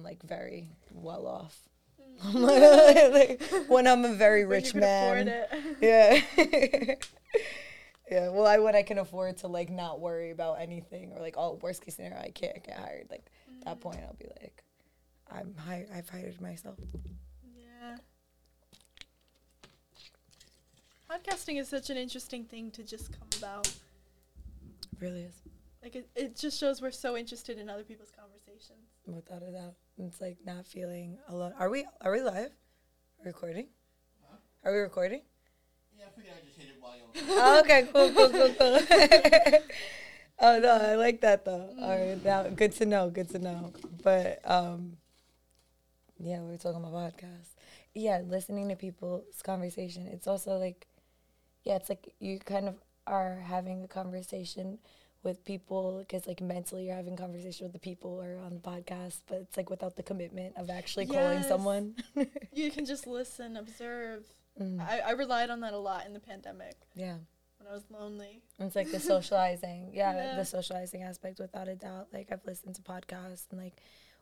I'm like very well off. Mm. like, when I'm a very rich man. it. Yeah. yeah. Well, I when I can afford to like not worry about anything or like oh worst case scenario I can't get hired. Like at that mm. point I'll be like, I'm hi- I've hired myself. Yeah. Podcasting is such an interesting thing to just come about. It really is. Like it, it just shows we're so interested in other people's conversations. Without a doubt. It's like not feeling alone. Are we are we live? Recording? Huh? Are we recording? Yeah, I figured I just hit it while you oh, okay, cool, cool, cool, cool. oh no, I like that though. All right, now good to know, good to know. But um, yeah, we were talking about podcasts. Yeah, listening to people's conversation. It's also like, yeah, it's like you kind of are having a conversation with people because like mentally you're having conversation with the people or on the podcast, but it's like without the commitment of actually calling someone. You can just listen, observe. Mm, I, I relied on that a lot in the pandemic yeah. when I was lonely. It's like the socializing, yeah, Yeah. the socializing aspect without a doubt. Like I've listened to podcasts and like,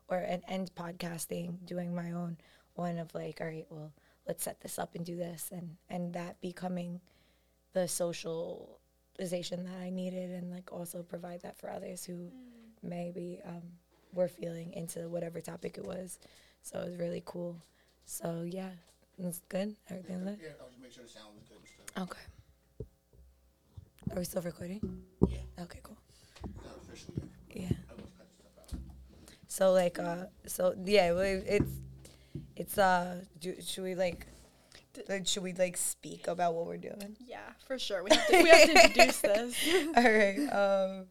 or and, and podcasting, doing my own one of like, all right, well, let's set this up and do this, and and that becoming the socialization that I needed, and like also provide that for others who maybe um, were feeling into whatever topic it was. So it was really cool. So yeah, it's good. Everything lit. Yeah, I'll just make sure the sound was good and. Okay. Are we still recording? Yeah, Okay, cool. not officially yet. Yeah. I was cutting stuff out. So like uh so yeah, it's it's uh do, should we like D- like, should we like speak about what we're doing? Yeah, for sure. We have to, we have to introduce this. All right. Um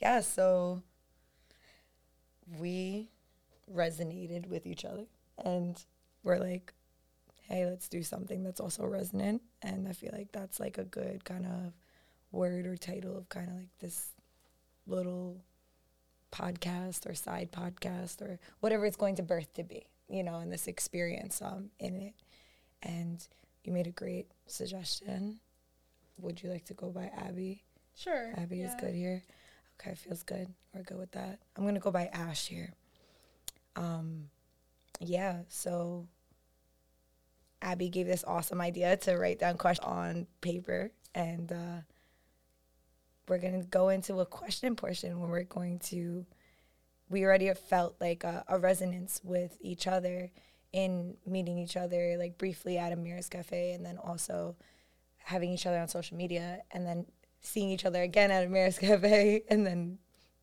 yeah, so we resonated with each other and we're like hey, let's do something that's also resonant and I feel like that's like a good kind of word or title of kind of like this little podcast or side podcast or whatever it's going to birth to be, you know, in this experience um, in it. And you made a great suggestion. Would you like to go by Abby? Sure. Abby is good here. Okay, feels good. We're good with that. I'm gonna go by Ash here. Um, yeah. So Abby gave this awesome idea to write down questions on paper, and uh, we're gonna go into a question portion where we're going to. We already have felt like a, a resonance with each other in meeting each other, like briefly at Amir's Cafe, and then also having each other on social media, and then seeing each other again at Amir's Cafe, and then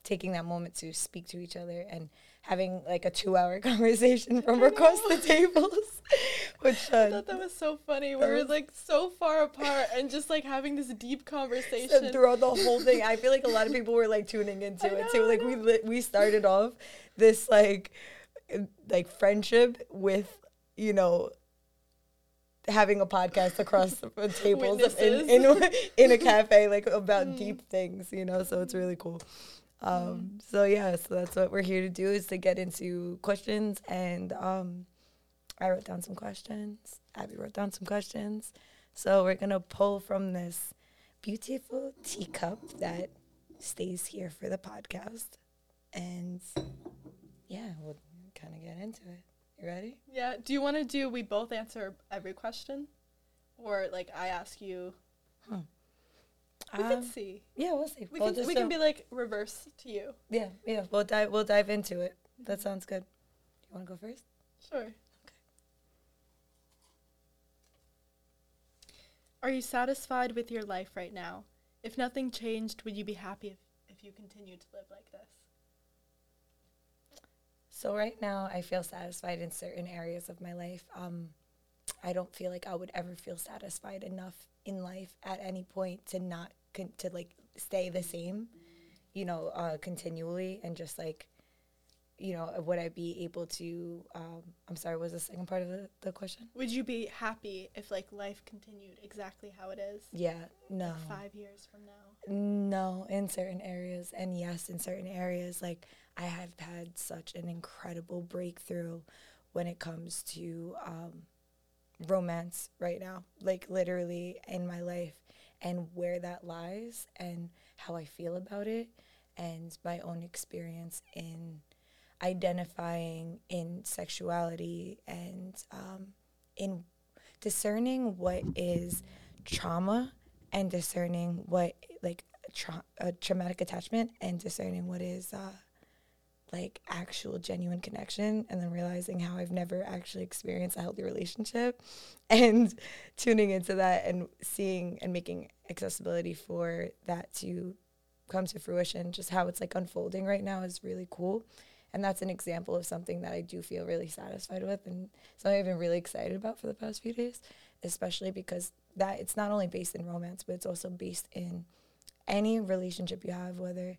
taking that moment to speak to each other and having like a two-hour conversation from across the tables, which I uh, thought that was so funny. We were like so far apart and just like having this deep so conversation. throughout the whole thing, I feel like a lot of people were like tuning into I it know, too. Like we li- we started off this like like friendship with you know having a podcast across the tables in, in in a cafe like about Mm. deep things, you know. So it's really cool. Um, so yeah, so that's what we're here to do is to get into questions and um, I wrote down some questions. Abby wrote down some questions. So we're gonna pull from this beautiful teacup that stays here for the podcast. And yeah, we'll kind of get into it. You ready? Yeah. Do you want to do we both answer every question, or like I ask you? We can Um, see. yeah, we'll see. We We'll can we can uh, be like reverse to you. yeah, yeah. We'll dive. We'll dive into it. That sounds good. You want to go first? Sure. Okay. Are you satisfied with your life right now? If nothing changed, would you be happy if, if you continued to live like this? So right now, I feel satisfied in certain areas of my life. Um, I don't feel like I would ever feel satisfied enough in life at any point to not con- to like stay the same, you know, uh, continually and just like, you know, would I be able to? Um, I'm sorry, was the second part of the, the question? Would you be happy if like life continued exactly how it is? Yeah, no. Like five years from now. No, in certain areas, and yes, in certain areas, like I have had such an incredible breakthrough when it comes to um, romance right now, like literally in my life, and where that lies, and how I feel about it, and my own experience in. identifying in sexuality and um, in discerning what is trauma and discerning what like tra- a traumatic attachment and discerning what is uh, like actual genuine connection and then realizing how I've never actually experienced a healthy relationship and tuning into that and seeing and making accessibility for that to come to fruition just how it's like unfolding right now is really cool. And that's an example of something that I do feel really satisfied with and something I've been really excited about for the past few days especially because that it's not only based in romance but it's also based in any relationship you have whether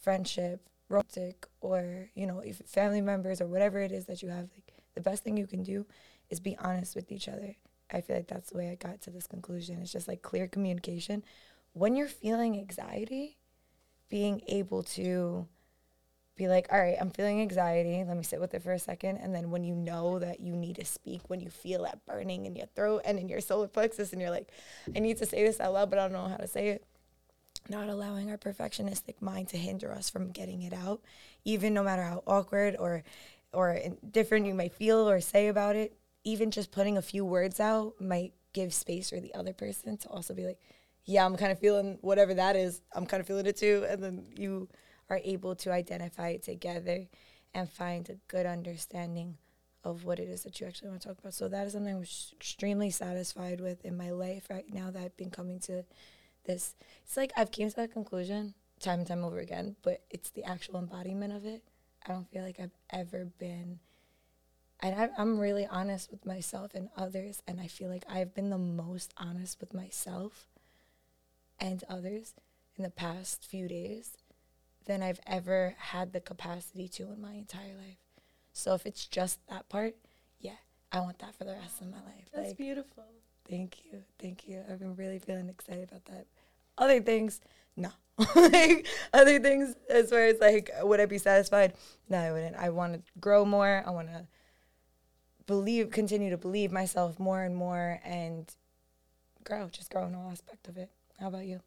friendship romantic or you know if family members or whatever it is that you have like the best thing you can do is be honest with each other. I feel like that's the way i got to this conclusion. It's just like clear communication. When you're feeling anxiety being able to be like all right i'm feeling anxiety. Let me sit with it for a second. And then when you know that you need to speak when you feel that burning in your throat and in your solar plexus and you're like i need to say this out loud but i don't know how to say it not allowing our perfectionistic mind to hinder us from getting it out, even no matter how awkward or or different you might feel or say about it. Even just putting a few words out might give space for the other person to also be like, "Yeah, I'm kind of feeling whatever that is. I'm kind of feeling it too," and then you are able to identify it together and find a good understanding of what it is that you actually want to talk about. So that is something I'm extremely satisfied with in my life right now that I've been coming to this it's like I've came to that conclusion time and time over again, but it's the actual embodiment of it. I don't feel like I've ever been and I, I'm really honest with myself and others, and I feel like I've been the most honest with myself and others in the past few days than I've ever had the capacity to in my entire life. So if it's just that part, yeah, I want that for the rest of my life. That's like, beautiful. Thank you. Thank you. I've been really feeling excited about that. Other things, no. like other things as far as like would I be satisfied? No, I wouldn't. I want to grow more. I want to believe continue to believe myself more and more and grow, just grow in all aspect of it. How about you?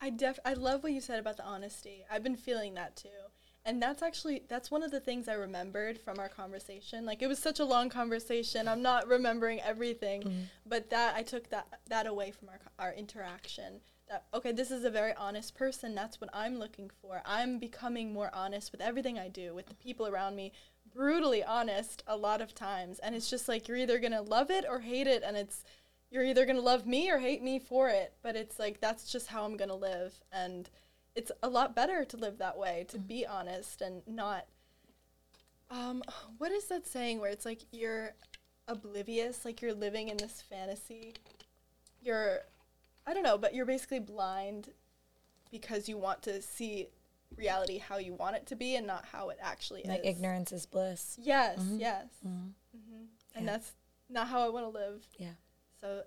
I def I love what you said about the honesty. I've been feeling that too. And that's actually that's one of the things I remembered from our conversation. Like it was such a long conversation. I'm not remembering everything, mm-hmm. but that I took that that away from our our interaction. That okay, this is a very honest person. That's what I'm looking for. I'm becoming more honest with everything I do, with the people around me. Brutally honest a lot of times, and it's just like you're either going to love it or hate it and it's you're either going to love me or hate me for it, but it's like that's just how I'm going to live and it's a lot better to live that way, to mm-hmm. be honest and not. Um, what is that saying where it's like you're oblivious, like you're living in this fantasy? You're, I don't know, but you're basically blind because you want to see reality how you want it to be and not how it actually like is. Like ignorance is bliss. Yes, mm-hmm. yes. Mm-hmm. Mm-hmm. And yeah. that's not how I want to live. Yeah. So,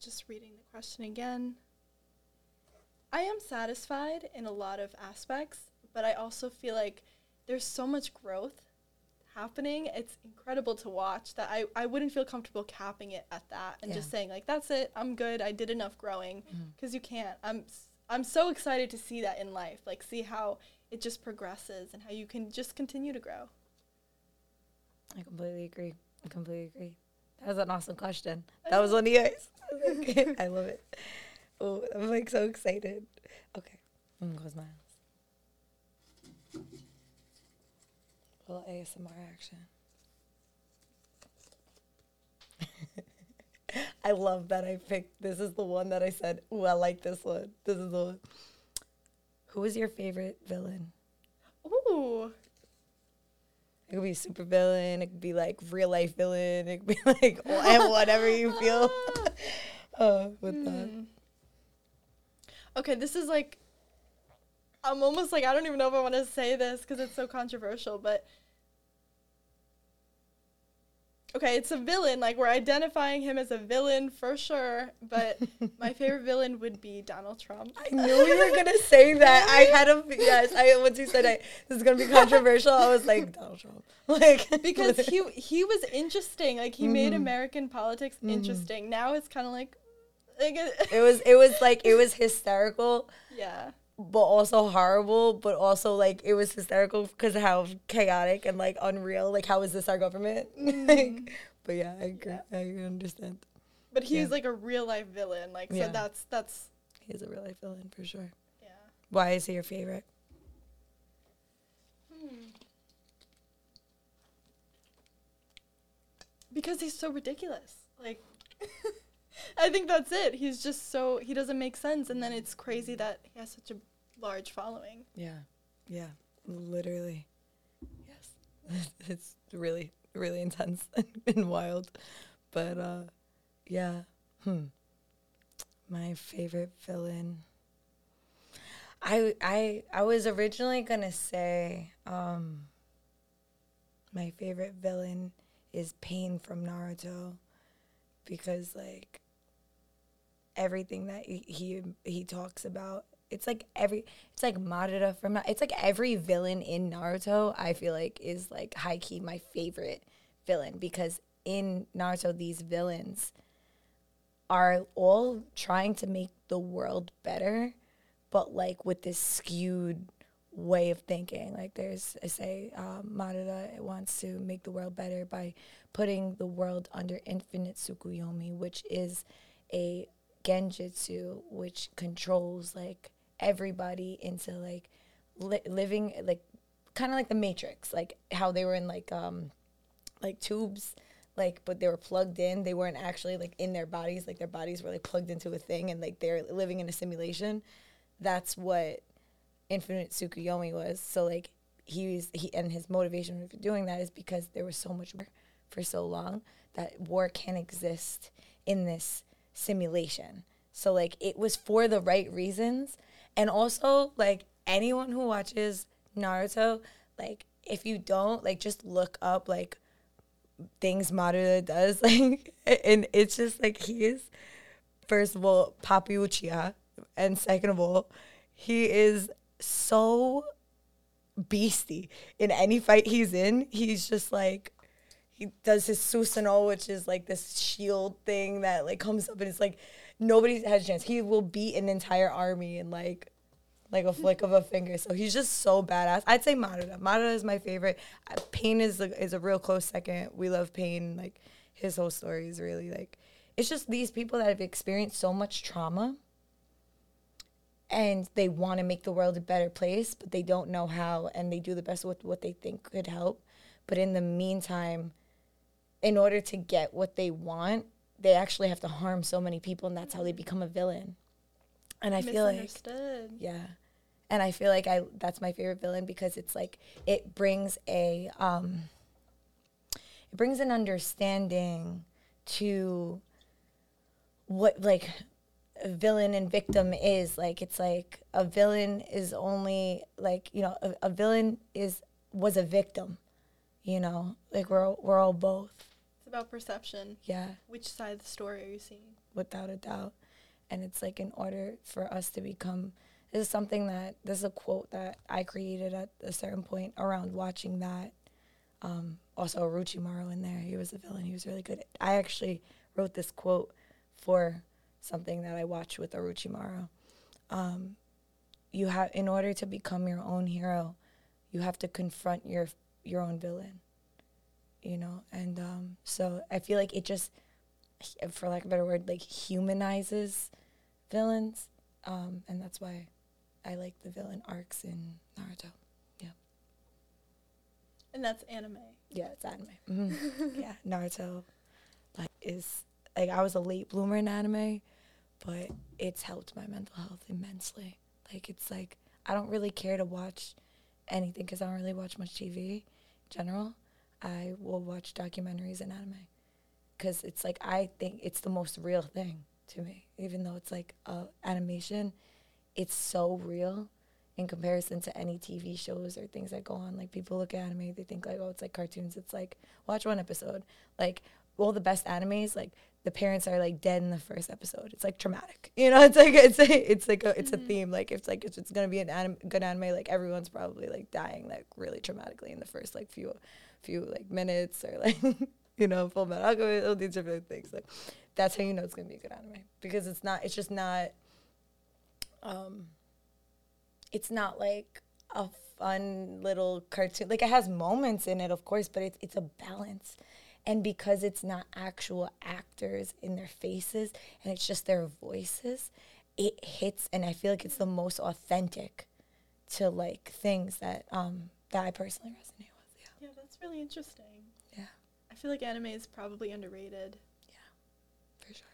just reading the question again. I am satisfied in a lot of aspects, but I also feel like there's so much growth happening. It's incredible to watch that I, I wouldn't feel comfortable capping it at that and yeah. just saying like that's it. I'm good. I did enough growing because mm-hmm. you can't. I'm I'm so excited to see that in life. Like see how it just progresses and how you can just continue to grow. I completely agree. I completely agree. That was an awesome question. That was one of yours. I love it. Oh, I'm like so excited. Okay, I'm gonna close my eyes. A little ASMR action. I love that I picked. This is the one that I said, "Ooh, I like this one." This is the one. Who is your favorite villain? Ooh. It could be super villain. It could be like real life villain. It could be like whatever you feel. uh, with mm. that. Okay, this is like I'm almost like I don't even know if I want to say this because it's so controversial, but okay, it's a villain. Like we're identifying him as a villain for sure. But my favorite villain would be Donald Trump. I knew you were gonna say that. I had a yes. I once you said I, this is gonna be controversial, I was like Donald Trump, like because he he was interesting. Like he mm-hmm. made American politics mm-hmm. interesting. Now it's kind of like it was it was like it was hysterical. Yeah. but also horrible, but also like it was hysterical because of how chaotic and like unreal. Like, how is this our government? Mm-hmm. like, but yeah, I agree. I understand. But he's Yeah. like a real life villain. Like Yeah. so that's that's He's a real life villain for sure. yeah. Why is he your favorite? Hmm. Because he's so ridiculous. Like I think that's it. He's just so he doesn't make sense and then it's crazy that he has such a large following. Yeah, yeah, literally. Yes, it's really, really intense and wild, but uh, yeah. Hmm. My favorite villain. I I I was originally gonna say um. My favorite villain is Pain from Naruto, because like everything that he he, talks about. It's like every it's like Madara from it's like every villain in Naruto I feel like is like high key my favorite villain because in Naruto these villains are all trying to make the world better but like with this skewed way of thinking. Like there's I say um, Madara wants to make the world better by putting the world under infinite Tsukuyomi which is a genjutsu which controls like everybody into like li- living like kind of like the matrix like how they were in like um like tubes like but they were plugged in. They weren't actually like in their bodies. Like their bodies were like plugged into a thing and like they're living in a simulation. That's what infinite tsukuyomi was. So like he was he and his motivation for doing that is because there was so much war for so long that war can't exist in this simulation. So like it was for the right reasons. And also like anyone who watches naruto like if you don't like just look up like things Madara does like and it's just like he is first of all Papi Uchiha and second of all he is so beastie. In any fight he's in he's just like he does his Susanoo which is like this shield thing that like comes up and it's like nobody has a chance he will beat an entire army in like like a flick of a finger. So he's just so badass. I'd say Madara. Madara is my favorite. Pain is is a real close second. We love Pain. Like his whole story is really like it's just these people that have experienced so much trauma and they want to make the world a better place, but they don't know how and they do the best with what they think could help. But in the meantime, in order to get what they want, they actually have to harm so many people and that's how they become a villain. And I feel like yeah. And I feel like I that's my favorite villain because it's like it brings a um it brings an understanding to what like a villain and victim is like it's like a villain is only like you know a, a villain is was a victim you know like we're we're all both about perception. yeah Which side of the story are you seeing? without a doubt. And it's like in order for us to become this is something that this is a quote that I created at a certain point around watching that. Um, also Orochimaru in there. He was a villain. He was really good. I actually wrote this quote for something that I watched with Orochimaru. Um, you have in order to become your own hero, you have to confront your your own villain. You know, and um, so I feel like it just for lack of a better word, like humanizes villains, um, and that's why I like the villain arcs in Naruto. Yeah. And that's anime. Yeah, it's anime. Mhm. yeah, Naruto, like is like I was a late bloomer in anime, but it's helped my mental health immensely. Like it's like I don't really care to watch anything because I don't really watch much TV. In general, I will watch documentaries and anime because it's like I think it's the most real thing to me. Even though it's like uh, animation, it's so real in comparison to any TV shows or things that go on. Like people look at anime, they think like, oh, it's like cartoons. It's like watch one episode. Like all the best animes, like the parents are like dead in the first episode. It's like traumatic. You know, it's like it's a, it's like a it's a theme. Like if like if it's gonna be an anim- good anime, like everyone's probably like dying like really traumatically in the first like few few like minutes or like you know full metal alchemist, all these different things. Like that's how you know it's gonna be a good anime because it's not. It's just not. Um, it's not like a fun little cartoon. Like it has moments in it, of course, but it's it's a balance. And because it's not actual actors in their faces and it's just their voices, it hits and I feel like it's the most authentic to like things that um that I personally resonate that's really interesting. Yeah. I feel like anime is probably underrated. Yeah, for sure.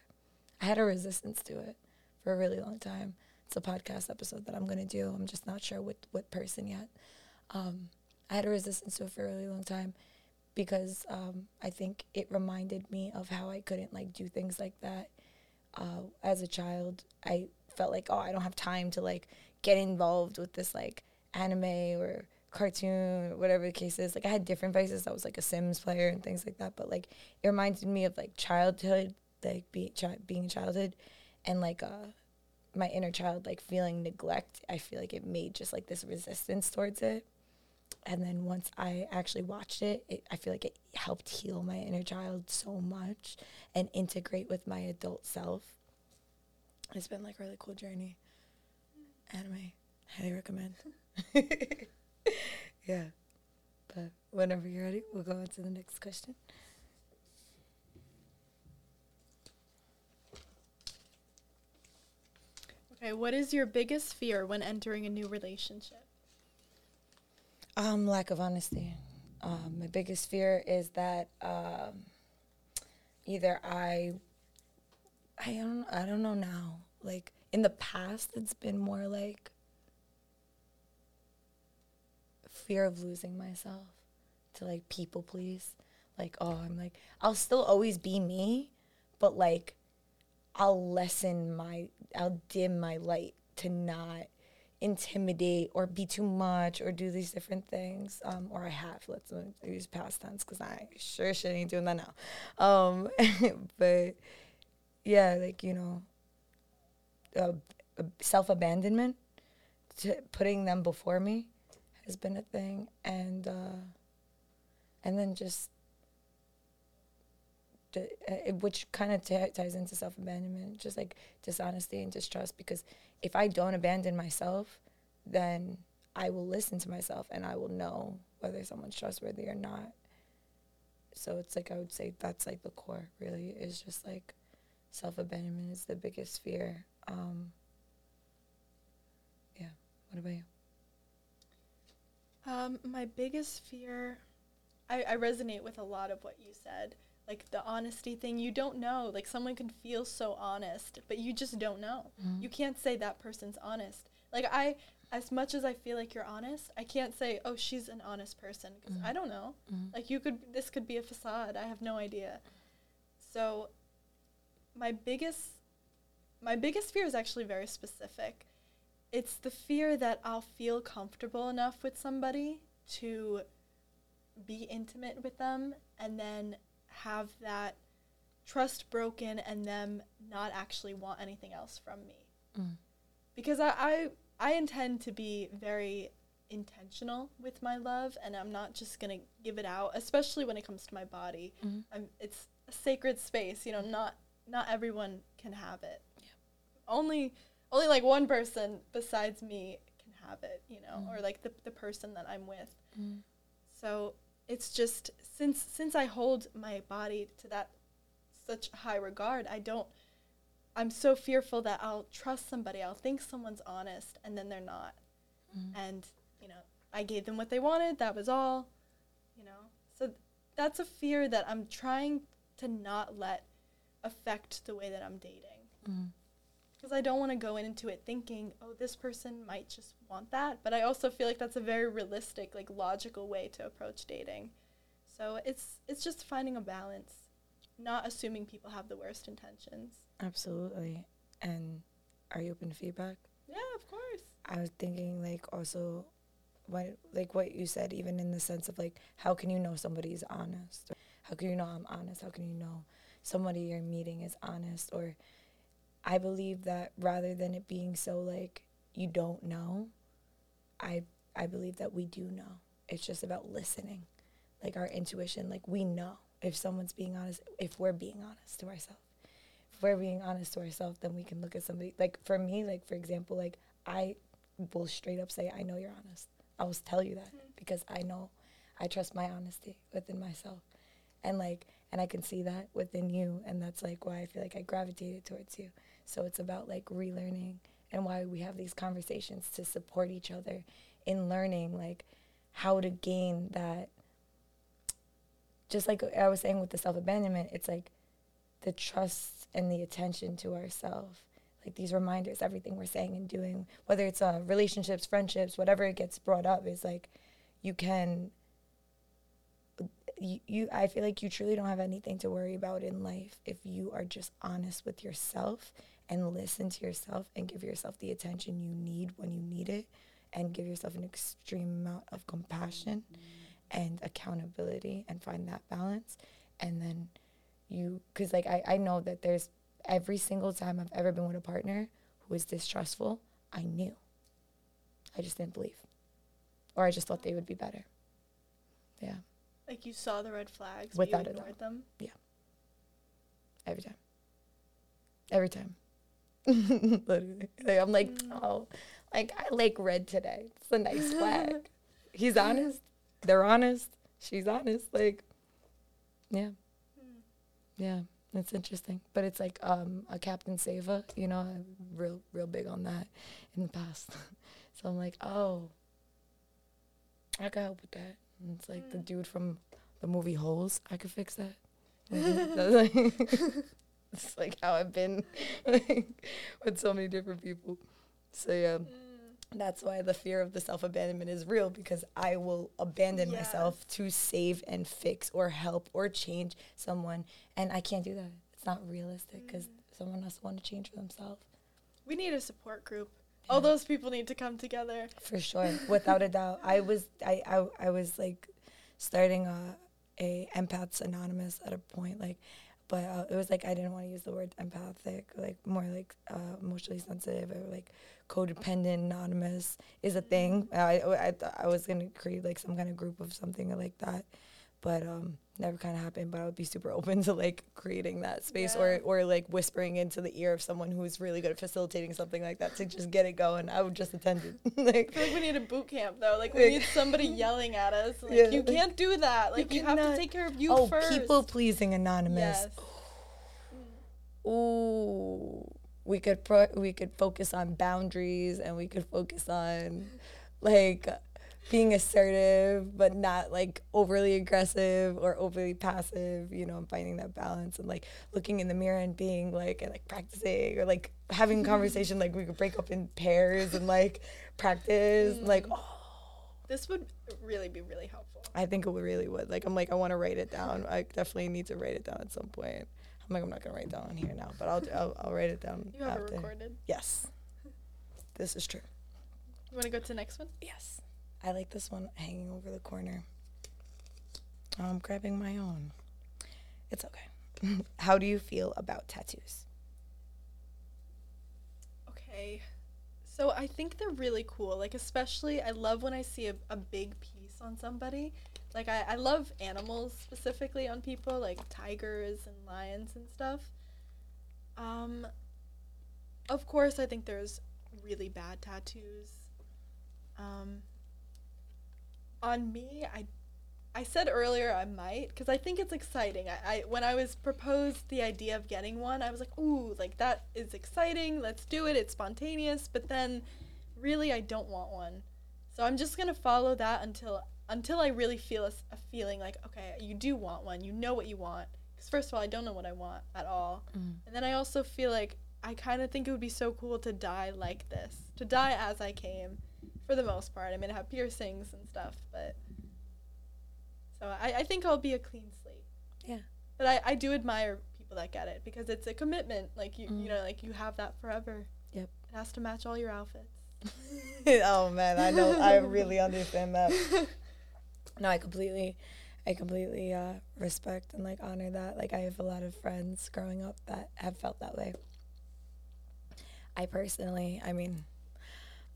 I had a resistance to it for a really long time. It's a podcast episode that I'm gonna do. I'm just not sure what what person yet. Um, I had a resistance to it for a really long time because um, I think it reminded me of how I couldn't like do things like that uh, as a child. I felt like oh I don't have time to like get involved with this like anime or cartoon whatever the case is. Like I had different vices. I was like a Sims player and things like that. But like it reminded me of like childhood, like be, chi- being childhood, and like uh, my inner child like feeling neglect. I feel like it made just like this resistance towards it. And then once I actually watched it, it, I feel like it helped heal my inner child so much and integrate with my adult self. It's been like a really cool journey. Anime, highly recommend. yeah. But whenever you're ready, we'll go on to the next question. Okay, what is your biggest fear when entering a new relationship? Um, lack of honesty. Um, my biggest fear is that um, either I, I don't, I don't know now. Like in the past, it's been more like fear of losing myself to like people please. Like, oh, I'm like, I'll still always be me, but like, I'll lessen my, I'll dim my light to not intimidate or be too much or do these different things. Um, or I have, let's use past tense because I sure shit ain't doing that now. Um, but yeah, like, you know, uh, self abandonment, putting them before me has been a thing. And, uh, and then just uh, which kind of t- ties into self abandonment, just like dishonesty and distrust. Because if I don't abandon myself, then I will listen to myself and I will know whether someone's trustworthy or not. So it's like I would say that's like the core. Really, is just like self abandonment is the biggest fear. Um, yeah. What about you? Um, my biggest fear, I, I resonate with a lot of what you said. Like the honesty thing, you don't know. Like someone can feel so honest, but you just don't know. Mhm. You can't say that person's honest. Like I, as much as I feel like you're honest, I can't say, oh, she's an honest person because I don't know. Mhm. Like you could, this could be a facade. I have no idea. So, my biggest, my biggest fear is actually very specific. It's the fear that I'll feel comfortable enough with somebody to be intimate with them and then have that trust broken and them not actually want anything else from me. Mm. Because I, I I intend to be very intentional with my love and I'm not just going to give it out, especially when it comes to my body. Mhm. I'm it's a sacred space, you know, not not everyone can have it. Only only like one person besides me can have it, you know, or like the the person that I'm with. Mm. So it's just since since I hold my body to that such high regard, I don't I'm so fearful that I'll trust somebody, I'll think someone's honest and then they're not. Mm. And, you know, I gave them what they wanted, that was all, you know. So that's a fear that I'm trying to not let affect the way that I'm dating. Mm. Because I don't want to go into it thinking, oh, this person might just want that. But I also feel like that's a very realistic, like logical way to approach dating. So it's it's just finding a balance, not assuming people have the worst intentions. Absolutely. And are you open to feedback? Yeah, of course. I was thinking like also what like what you said even in the sense of like how can you know somebody's honest? How can you know I'm honest? How can you know somebody you're meeting is honest or I believe that rather than it being so like you don't know, I I believe that we do know. It's just about listening. Like our intuition, like we know if someone's being honest, if we're being honest to ourselves. If we're being honest to ourselves, then we can look at somebody like for me, like for example, like I will straight up say, I know you're honest. I will tell you that mm-hmm. because I know I trust my honesty within myself. And like, and I can see that within you. And that's like why I feel like I gravitated towards you. So it's about like relearning and why we have these conversations to support each other in learning like how to gain that. Just like I was saying with the self abandonment, it's like the trust and the attention to ourselves like these reminders everything we're saying and doing whether it's uh, relationships friendships whatever it gets brought up is like you can you, you i feel like you truly don't have anything to worry about in life if you are just honest with yourself and listen to yourself and give yourself the attention you need when you need it and give yourself an extreme amount of compassion and accountability and find that balance. And then you because like I, I know that there's every single time i've ever been with a partner who is distrustful i knew. I just didn't believe. Or i just thought they would be better. Yeah. Like you saw the red flags, Without but you ignored them. Yeah. Every time. Every time literally. Like, i'm like oh like i like red today. It's a nice flag. He's honest. They're honest. She's honest. Like yeah. Yeah it's interesting. But it's like um a captain sava you know i'm real real big on that in the past. So i'm like oh i can help with that. And it's like the dude from the movie holes i could fix that it's like how i've been with so many different people so yeah mm. that's why the fear of the self abandonment is real because I will abandon Yeah. myself to save and fix or help or change someone. And I can't do that. It's not realistic because mm. someone has to want to change for themselves. We need a support group. All those people need to come together. For sure, without a doubt. I was I, I, I was like starting a, a empaths anonymous at a point like but uh, it was like I didn't want to use the word empathic, like more like uh, emotionally sensitive or like codependent anonymous is a thing. I I, th- I was gonna create like some kind of group of something like that, but um never kind of happened. But I would be super open to like creating that space or Yeah. or like whispering into the ear of someone who's really good at facilitating something like that to just get it going. I would just attend it. like I feel like we need a boot camp though. Like we Like- need somebody yelling at us. Like Yeah, you like, can't do that. Like you, have to take care of you oh, first. people pleasing anonymous. Yes. Ooh, we could pro- we could focus on boundaries and we could focus on like being assertive but not like overly aggressive or overly passive you know and finding that balance and like looking in the mirror and being like and like practicing or like having a conversation like we could break up in pairs and like practice mm. like oh This would really be really helpful. I think it would really would. Like, I'm like, I want to write it down. I definitely need to write it down at some point. I'm like, I'm not gonna write it down on here now, but I'll I'll, I'll write it down You have it recorded. Yes, this is true. You want to go to the next one? Yes, I like this one hanging over the corner. I'm grabbing my own. It's okay. How do you feel about tattoos? Okay. So I think they're really cool. Like especially I love when I see a, a big piece on somebody. Like I, I love animals specifically on people, like tigers and lions and stuff. Um of course I think there's really bad tattoos. Um on me, I I said earlier I might because I think it's exciting. I, I when I was proposed the idea of getting one, I was like, "Ooh, like that is exciting. Let's do it. It's spontaneous." But then, really, I don't want one. So I'm just gonna follow that until until I really feel a feeling like, okay, you do want one. You know what you want. Because first of all, I don't know what I want at all, mm. and then I also feel like I kind of think it would be so cool to die like this, to die as I came, for the most part. I mean, I have piercings and stuff, but. So I, I think I'll be a clean slate. Yeah. But I, I do admire people that get it because it's a commitment. Like you you know, like you have that forever. Yep. It has to match all your outfits. oh man, I know. I really understand that. No, I completely, I completely uh, respect and like honor that. Like I have a lot of friends growing up that have felt that way. I personally, I mean,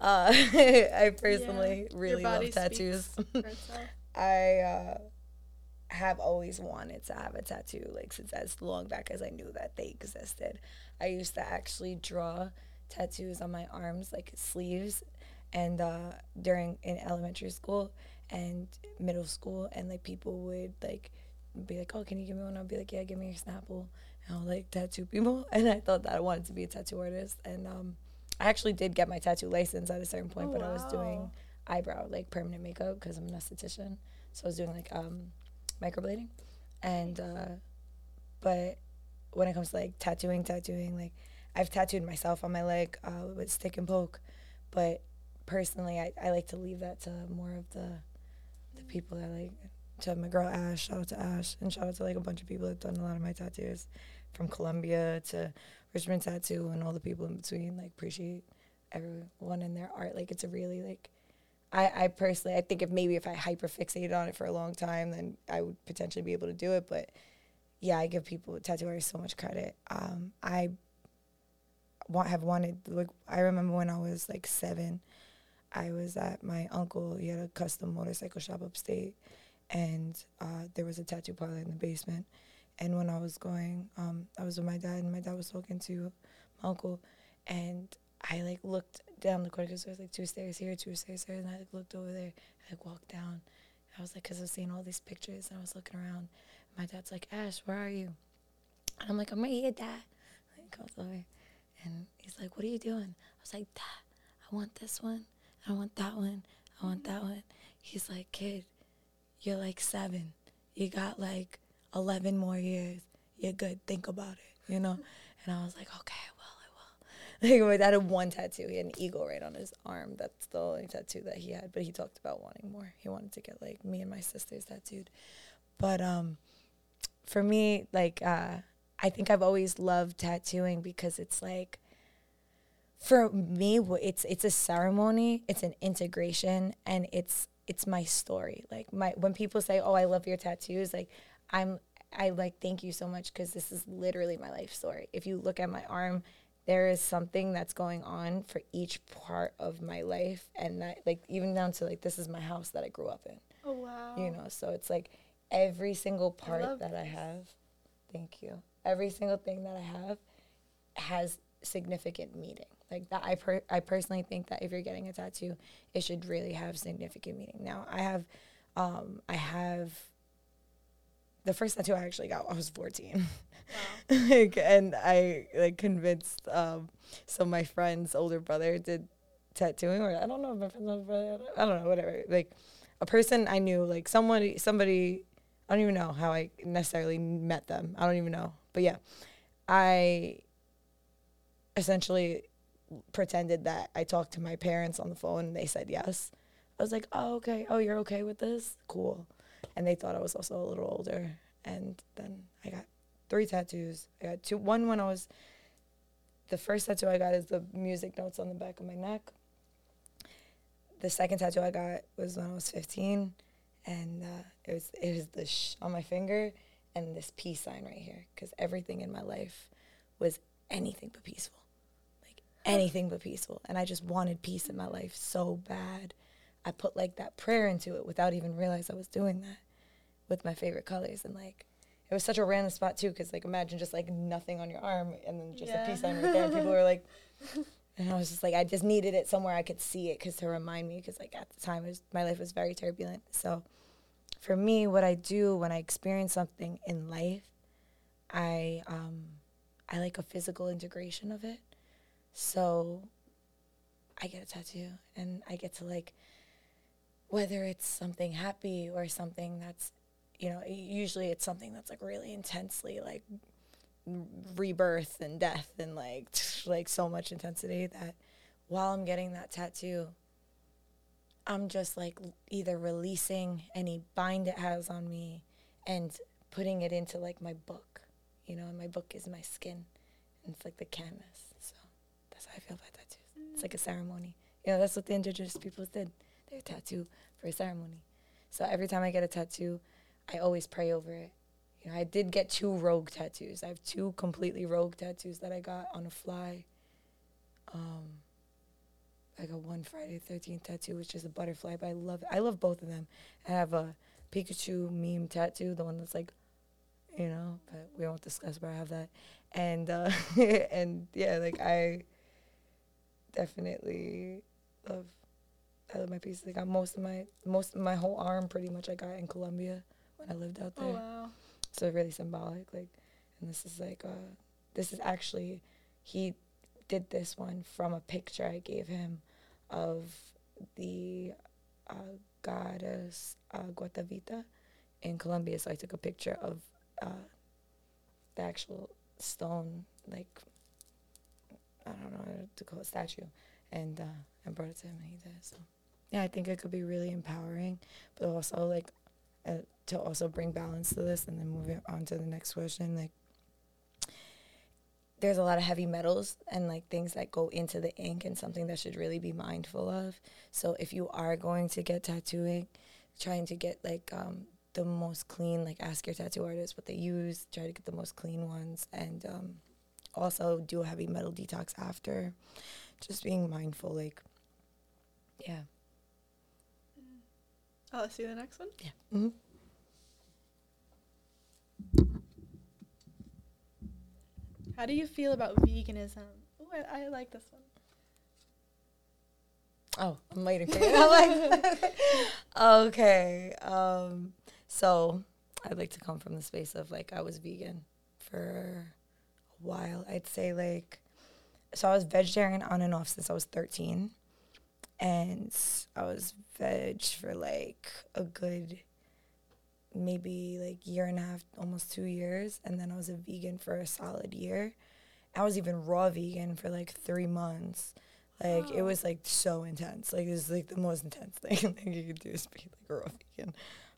uh, I personally Your really love tattoos. speaks for itself. I uh, have always wanted to have a tattoo, like since as long back as I knew that they existed. I used to actually draw tattoos on my arms, like sleeves, and uh, during in elementary school and middle school, and like people would like be like, "Oh, can you give me one?" I'll be like, "Yeah, give me your Snapple." And I'll like tattoo people, and I thought that I wanted to be a tattoo artist, and um, I actually did get my tattoo license at a certain point, Oh, but I was doing eyebrow like permanent makeup because I'm an esthetician, so I was doing like um, microblading, and uh, but when it comes to like tattooing, tattooing, like I've tattooed myself on my leg uh, with stick and poke, but personally, I, I like to leave that to more of the the people that like to my girl Ash. Shout out to Ash and shout out to like a bunch of people that done a lot of my tattoos, from Colombia to Richmond Tattoo and all the people in between. Like appreciate everyone and their art. Like it's a really like. I, I personally I think if maybe if I hyper fixated on it for a long time then I would potentially be able to do it but yeah I give people tattoo artists so much credit um I want have wanted like I remember when I was like seven I was at my uncle he had a custom motorcycle shop upstate and uh, there was a tattoo parlor in the basement and when I was going um I was with my dad and my dad was talking to my uncle and I like looked down the corridor because there was like two stairs here, two stairs there, and I like looked over there. I like walked down. I was like, because I was seeing all these pictures, and I was looking around. My dad's like, Ash, where are you? And I'm like, I'm right here, Dad. He goes over, and he's like, What are you doing? I was like, Dad, I want this one. I want that one. I want that one. He's like, Kid, you're like seven. You got like 11 more years. You're good. Think about it, you know? And I was like, okay, I will, I will. Like, my dad had one tattoo. He had an eagle right on his arm. That's the only tattoo that he had. But he talked about wanting more. He wanted to get like me and my sisters tattooed. But um, for me, like, uh, I think I've always loved tattooing because it's like, for me, it's it's a ceremony. It's an integration, and it's it's my story. Like my when people say, "Oh, I love your tattoos," like I'm I like thank you so much because this is literally my life story. If you look at my arm, there is something that's going on for each part of my life, and that like even down to like this is my house that I grew up in. Oh wow. You know, so it's like every single part love that I have. Thank you. Every single thing that I have has significant meaning. Like that, I per- I personally think that if you're getting a tattoo, it should really have significant meaning. Now, I have, um, I have. The first tattoo I actually got, I was 14. like, and I like convinced um, some of my friends' older brother did tattooing, or I don't know if my friend's older brother, I don't know, whatever. Like a person I knew, like somebody, somebody, I don't even know how I necessarily met them. I don't even know, but yeah, I essentially pretended that I talked to my parents on the phone and they said yes. I was like, oh, okay. Oh, you're okay with this? Cool. And they thought I was also a little older. And then I got three tattoos. I got two. One when I was, the first tattoo I got is the music notes on the back of my neck. The second tattoo I got was when I was 15. And uh, it was it was the sh on my finger and this peace sign right here. Because everything in my life was anything but peaceful like anything but peaceful and i just wanted peace in my life so bad i put like that prayer into it without even realize i was doing that with my favorite colors and like it was such a random spot too because like imagine just like nothing on your arm and then just Yeah. a peace sign right there and people were like and i was just like i just needed it somewhere i could see it because to remind me because like at the time it was, my life was very turbulent so for me what i do when i experience something in life i um I like a physical integration of it. So I get a tattoo and I get to like whether it's something happy or something that's you know, usually it's something that's like really intensely like rebirth and death and like like so much intensity that while I'm getting that tattoo I'm just like either releasing any bind it has on me and putting it into like my book you know, and my book is my skin, and it's like the canvas. So that's how I feel about tattoos. It's like a ceremony. You know, that's what the indigenous peoples did. They tattoo for a ceremony. So every time I get a tattoo, I always pray over it. You know, I did get two rogue tattoos. I have two completely rogue tattoos that I got on a fly. Um, I got one Friday the 13th tattoo, which is a butterfly, but I love I love both of them. I have a Pikachu meme tattoo, the one that's like you know, but we won't discuss where I have that. And uh and yeah, like I definitely love I love my pieces. I got most of my most of my whole arm pretty much I got in Colombia when I lived out there. Oh wow. So really symbolic. Like and this is like uh this is actually he did this one from a picture I gave him of the uh, goddess uh, Guatavita in Colombia. So I took a picture of uh, the actual stone, like I don't know what to call it, statue, and uh, I brought it to him, and he did. So yeah, I think it could be really empowering, but also like uh, to also bring balance to this, and then moving on to the next question, like. There's a lot of heavy metals and like things that go into the ink and something that should really be mindful of. So if you are going to get tattooing, trying to get like um, the most clean, like ask your tattoo artist what they use, try to get the most clean ones, and um, also do a heavy metal detox after. Just being mindful, like, yeah. Oh, let's see the next one. Yeah. hmm How do you feel about veganism? Oh, I, I like this one. Oh, I'm waiting for you. Like, okay. Um, so I'd like to come from the space of like I was vegan for a while. I'd say like, so I was vegetarian on and off since I was 13, and I was veg for like a good maybe like year and a half, almost two years, and then I was a vegan for a solid year. I was even raw vegan for like three months. Like it was like so intense. Like it was like the most intense thing you could do is be like a raw vegan,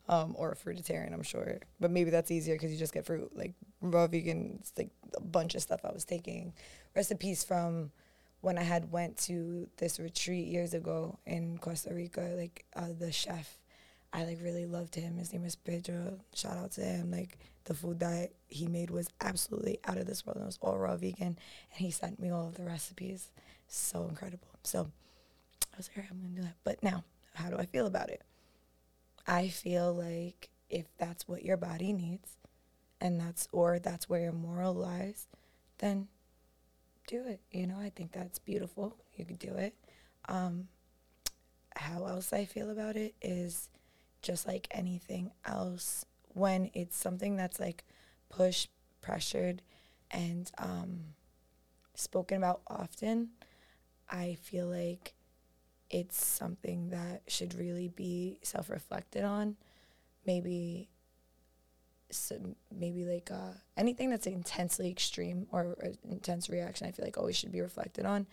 um, or a fruitarian. I'm sure, but maybe that's easier because you just get fruit. Like raw vegan, it's like a bunch of stuff I was taking, recipes from when I had went to this retreat years ago in Costa Rica. Like uh, the chef, I like really loved him. His name is Pedro. Shout out to him. Like the food that he made was absolutely out of this world. It was all raw vegan, and he sent me all of the recipes so incredible. So I was like, all right, I'm gonna do that. But now, how do I feel about it? I feel like if that's what your body needs, and that's or that's where your moral lies, then do it. You know, I think that's beautiful. You could do it. Um, how else I feel about it is just like anything else. When it's something that's like pushed, pressured, and um, spoken about often, I feel like it's something that should really be self reflected on. Maybe, maybe like uh, anything that's intensely extreme or an intense reaction, I feel like always should be reflected on.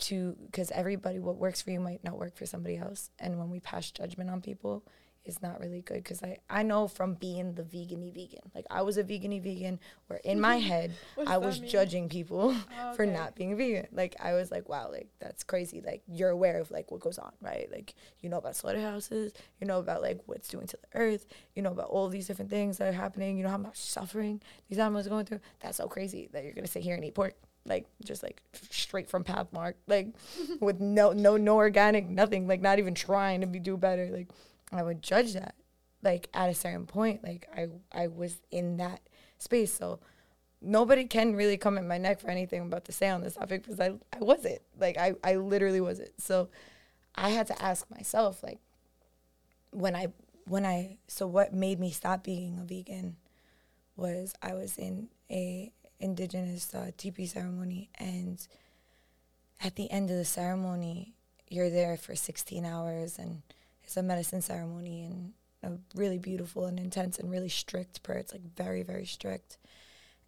To because everybody, what works for you might not work for somebody else, and when we pass judgment on people, is not really good. Because I I know from being the vegany vegan, like I was a vegany vegan, where in my head I was mean? judging people Oh, for not being vegan. Like I was like, wow, like that's crazy. Like you're aware of like what goes on, right? Like you know about slaughterhouses, you know about like what's doing to the earth, you know about all these different things that are happening. You know how much suffering these animals are going through. That's so crazy that you're gonna sit here and eat pork, like just like straight from Pathmark, like with no no no organic, nothing, like not even trying to be do better. Like I would judge that, like at a certain point, like I I was in that space, so nobody can really come at my neck for anything I'm about to say on this topic because I, I wasn't. Like I, I literally wasn't. So I had to ask myself, like, when I when I so what made me stop being a vegan was I was in a indigenous uh, teepee ceremony and at the end of the ceremony you're there for 16 hours and it's a medicine ceremony and a really beautiful and intense and really strict prayer. It's like very, very strict.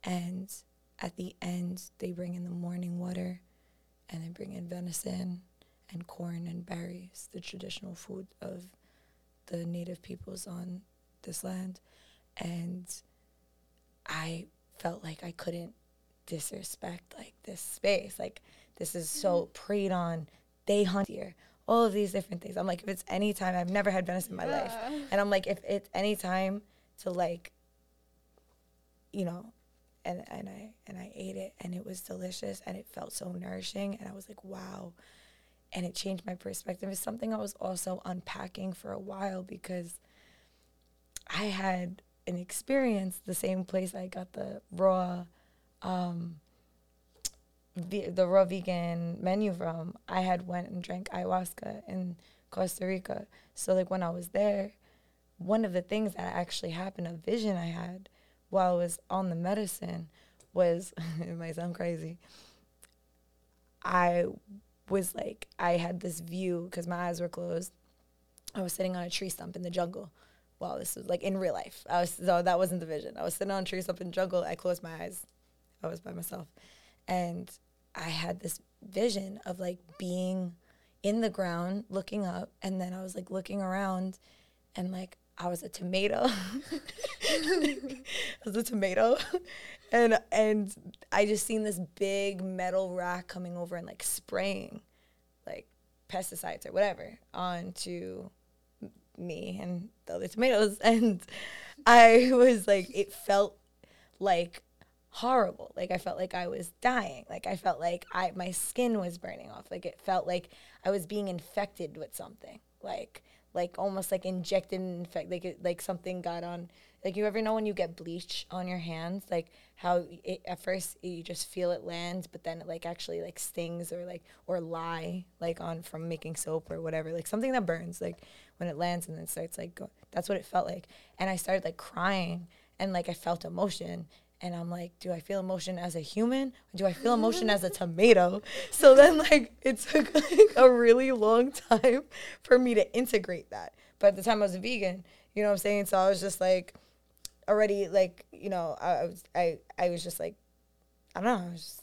And at the end, they bring in the morning water and they bring in venison and corn and berries, the traditional food of the native peoples on this land. And I felt like I couldn't disrespect like this space. Like this is so mm-hmm. preyed on. They hunt here. All of these different things. I'm like, if it's any time, I've never had venison in my life. And I'm like, if it's any time to like, you know, and and I and I ate it and it was delicious and it felt so nourishing and I was like, wow. And it changed my perspective. It's something I was also unpacking for a while because I had an experience the same place I got the raw um the, the raw vegan menu from, I had went and drank ayahuasca in Costa Rica. So like when I was there, one of the things that actually happened, a vision I had while I was on the medicine was it might sound crazy. I was like I had this view because my eyes were closed. I was sitting on a tree stump in the jungle. Well, this was like in real life. I was so that wasn't the vision. I was sitting on a tree stump in the jungle. I closed my eyes. I was by myself, and I had this vision of like being in the ground, looking up, and then I was like looking around, and like I was a tomato. I was a tomato, and and I just seen this big metal rack coming over and like spraying, like pesticides or whatever onto me and the other tomatoes, and I was like, it felt like horrible. Like I felt like I was dying. Like I felt like I my skin was burning off. Like it felt like I was being infected with something. Like like almost like injected and infect like it, like something got on like you ever know when you get bleach on your hands like how it, at first you just feel it land but then it like actually like stings or like or lie like on from making soap or whatever like something that burns like when it lands and then starts like go, that's what it felt like and i started like crying and like i felt emotion and I'm like, do I feel emotion as a human? Or do I feel emotion as a tomato? So then, like, it took like a really long time for me to integrate that. But at the time, I was a vegan. You know what I'm saying? So I was just like, already like, you know, I, I was I I was just like, I don't know. I was just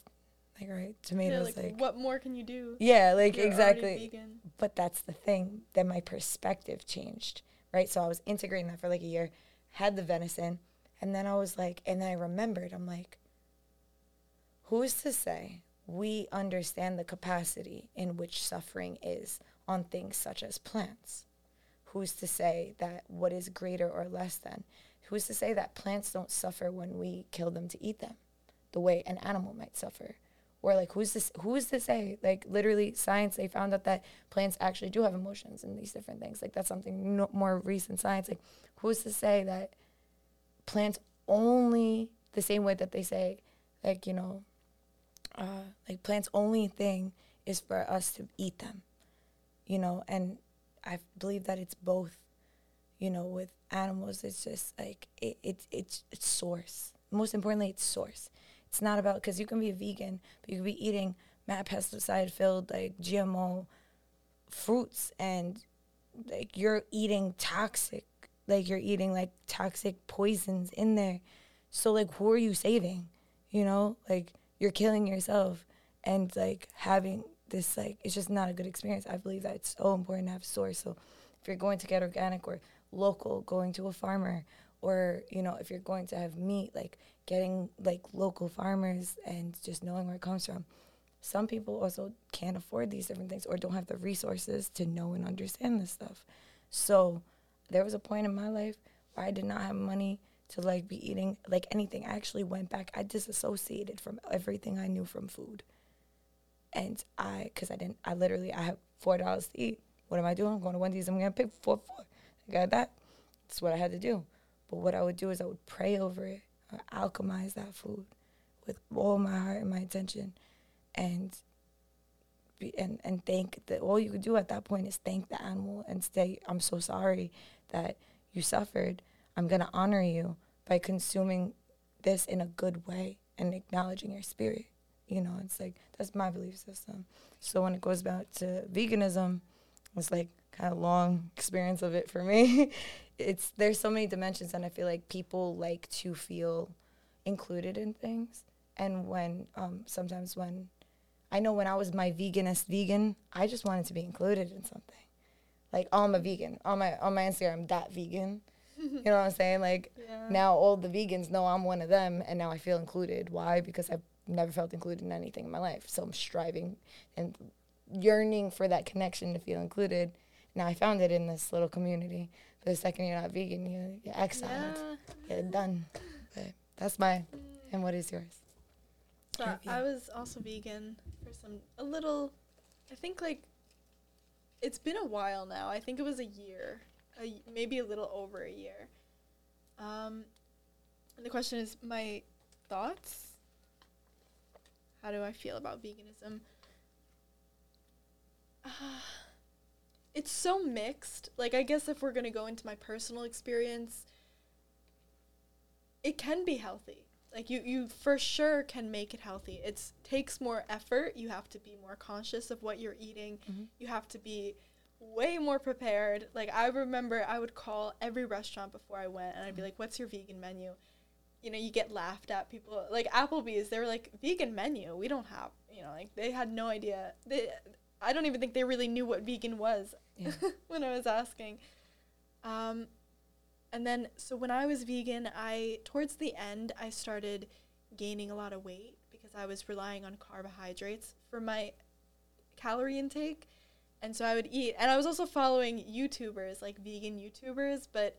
like, right, tomatoes. Yeah, like, like, what more can you do? yeah, like exactly. vegan. But that's the thing. that my perspective changed, right? So I was integrating that for like a year, had the venison, and then I was like, and then I remembered, I'm like, who's to say we understand the capacity in which suffering is on things such as plants? Who's to say that what is greater or less than? Who's to say that plants don't suffer when we kill them to eat them, the way an animal might suffer? Or like who's this who's to say like literally science they found out that plants actually do have emotions and these different things like that's something no, more recent science like who's to say that plants only the same way that they say like you know uh, like plants only thing is for us to eat them you know? And i believe that it's both you know with animals it's just like it, it, it's it's source. Most importantly it's source. It's not about because you can be a vegan but you can be eating mad pesticide filled like gmo fruits and like you're eating toxic like you're eating like toxic poisons in there. So like who are you saving? You know? Like you're killing yourself. And like having this like it's just not a good experience. I believe that it's so important to have source. So if you're going to get organic or local going to a farmer or you know if you're going to have meat like getting like local farmers and just knowing where it comes from. Some people also can't afford these different things or don't have the resources to know and understand this stuff. So there was a point in my life where I did not have money to like be eating like anything. I actually went back. I disassociated from everything I knew from food. And I, cause I didn't, I literally, I have four dollars to eat. What am I doing? I'm going to Wendy's. I'm gonna pick four, four. I got that. That's what I had to do. But what I would do is I would pray over it, or alchemize that food with all my heart and my attention, and and and thank that all you could do at that point is thank the animal and say i'm so sorry that you suffered. I'm going to honor you by consuming this in a good way and acknowledging your spirit. You know it's like that's my belief system. So when it goes back to veganism it's like kind of long experience of it for me. It's there's so many dimensions and i feel like people like to feel included in things. And when um, sometimes when I know when I was my veganist vegan, I just wanted to be included in something. Like, oh, I'm a vegan. On my on my Instagram, that vegan. you know what I'm saying? Like Yeah. now all the vegans know I'm one of them and now I feel included. Why? Because I've never felt included in anything in my life. So I'm striving and yearning for that connection to feel included. Now I found it in this little community. But the second you're not vegan, you, you're exiled. Yeah. You're done. But that's my, mm. and what is yours? So I was also vegan for some a little. I think like it's been a while now. I think it was a year, a, maybe a little over a year. Um, and the question is my thoughts. how do I feel about veganism? Uh, it's so mixed. Like I guess if we're going to go into my personal experience, it can be healthy. Like you you for sure can make it healthy. It takes more effort. You have to be more conscious of what you're eating. Mhm. You have to be way more prepared. Like I remember I would call every restaurant before I went and I'd be like, "What's your vegan menu?" You know, you get laughed at people like Applebee's. They were like, "Vegan menu? We don't have." You know, like they had no idea. They I don't even think they really knew what vegan was Yeah. when I was asking. Um, and then so when I was vegan, I towards the end I started gaining a lot of weight because I was relying on carbohydrates for my calorie intake. And so I would eat and I was also following YouTubers, like vegan YouTubers, but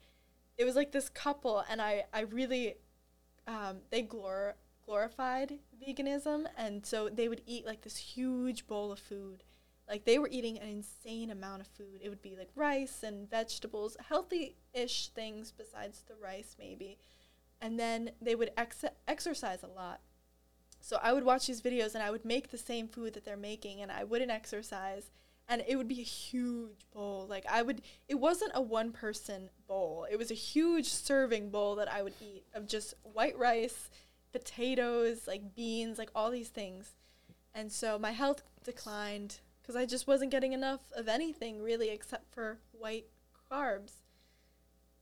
it was like this couple and I I really um, they glor- glorified veganism and so they would eat like this huge bowl of food like they were eating an insane amount of food. It would be like rice and vegetables, healthy-ish things besides the rice maybe. And then they would ex- exercise a lot. So I would watch these videos and I would make the same food that they're making and I wouldn't exercise and it would be a huge bowl. Like I would it wasn't a one person bowl. It was a huge serving bowl that I would eat of just white rice, potatoes, like beans, like all these things. And so my health declined because I just wasn't getting enough of anything really except for white carbs.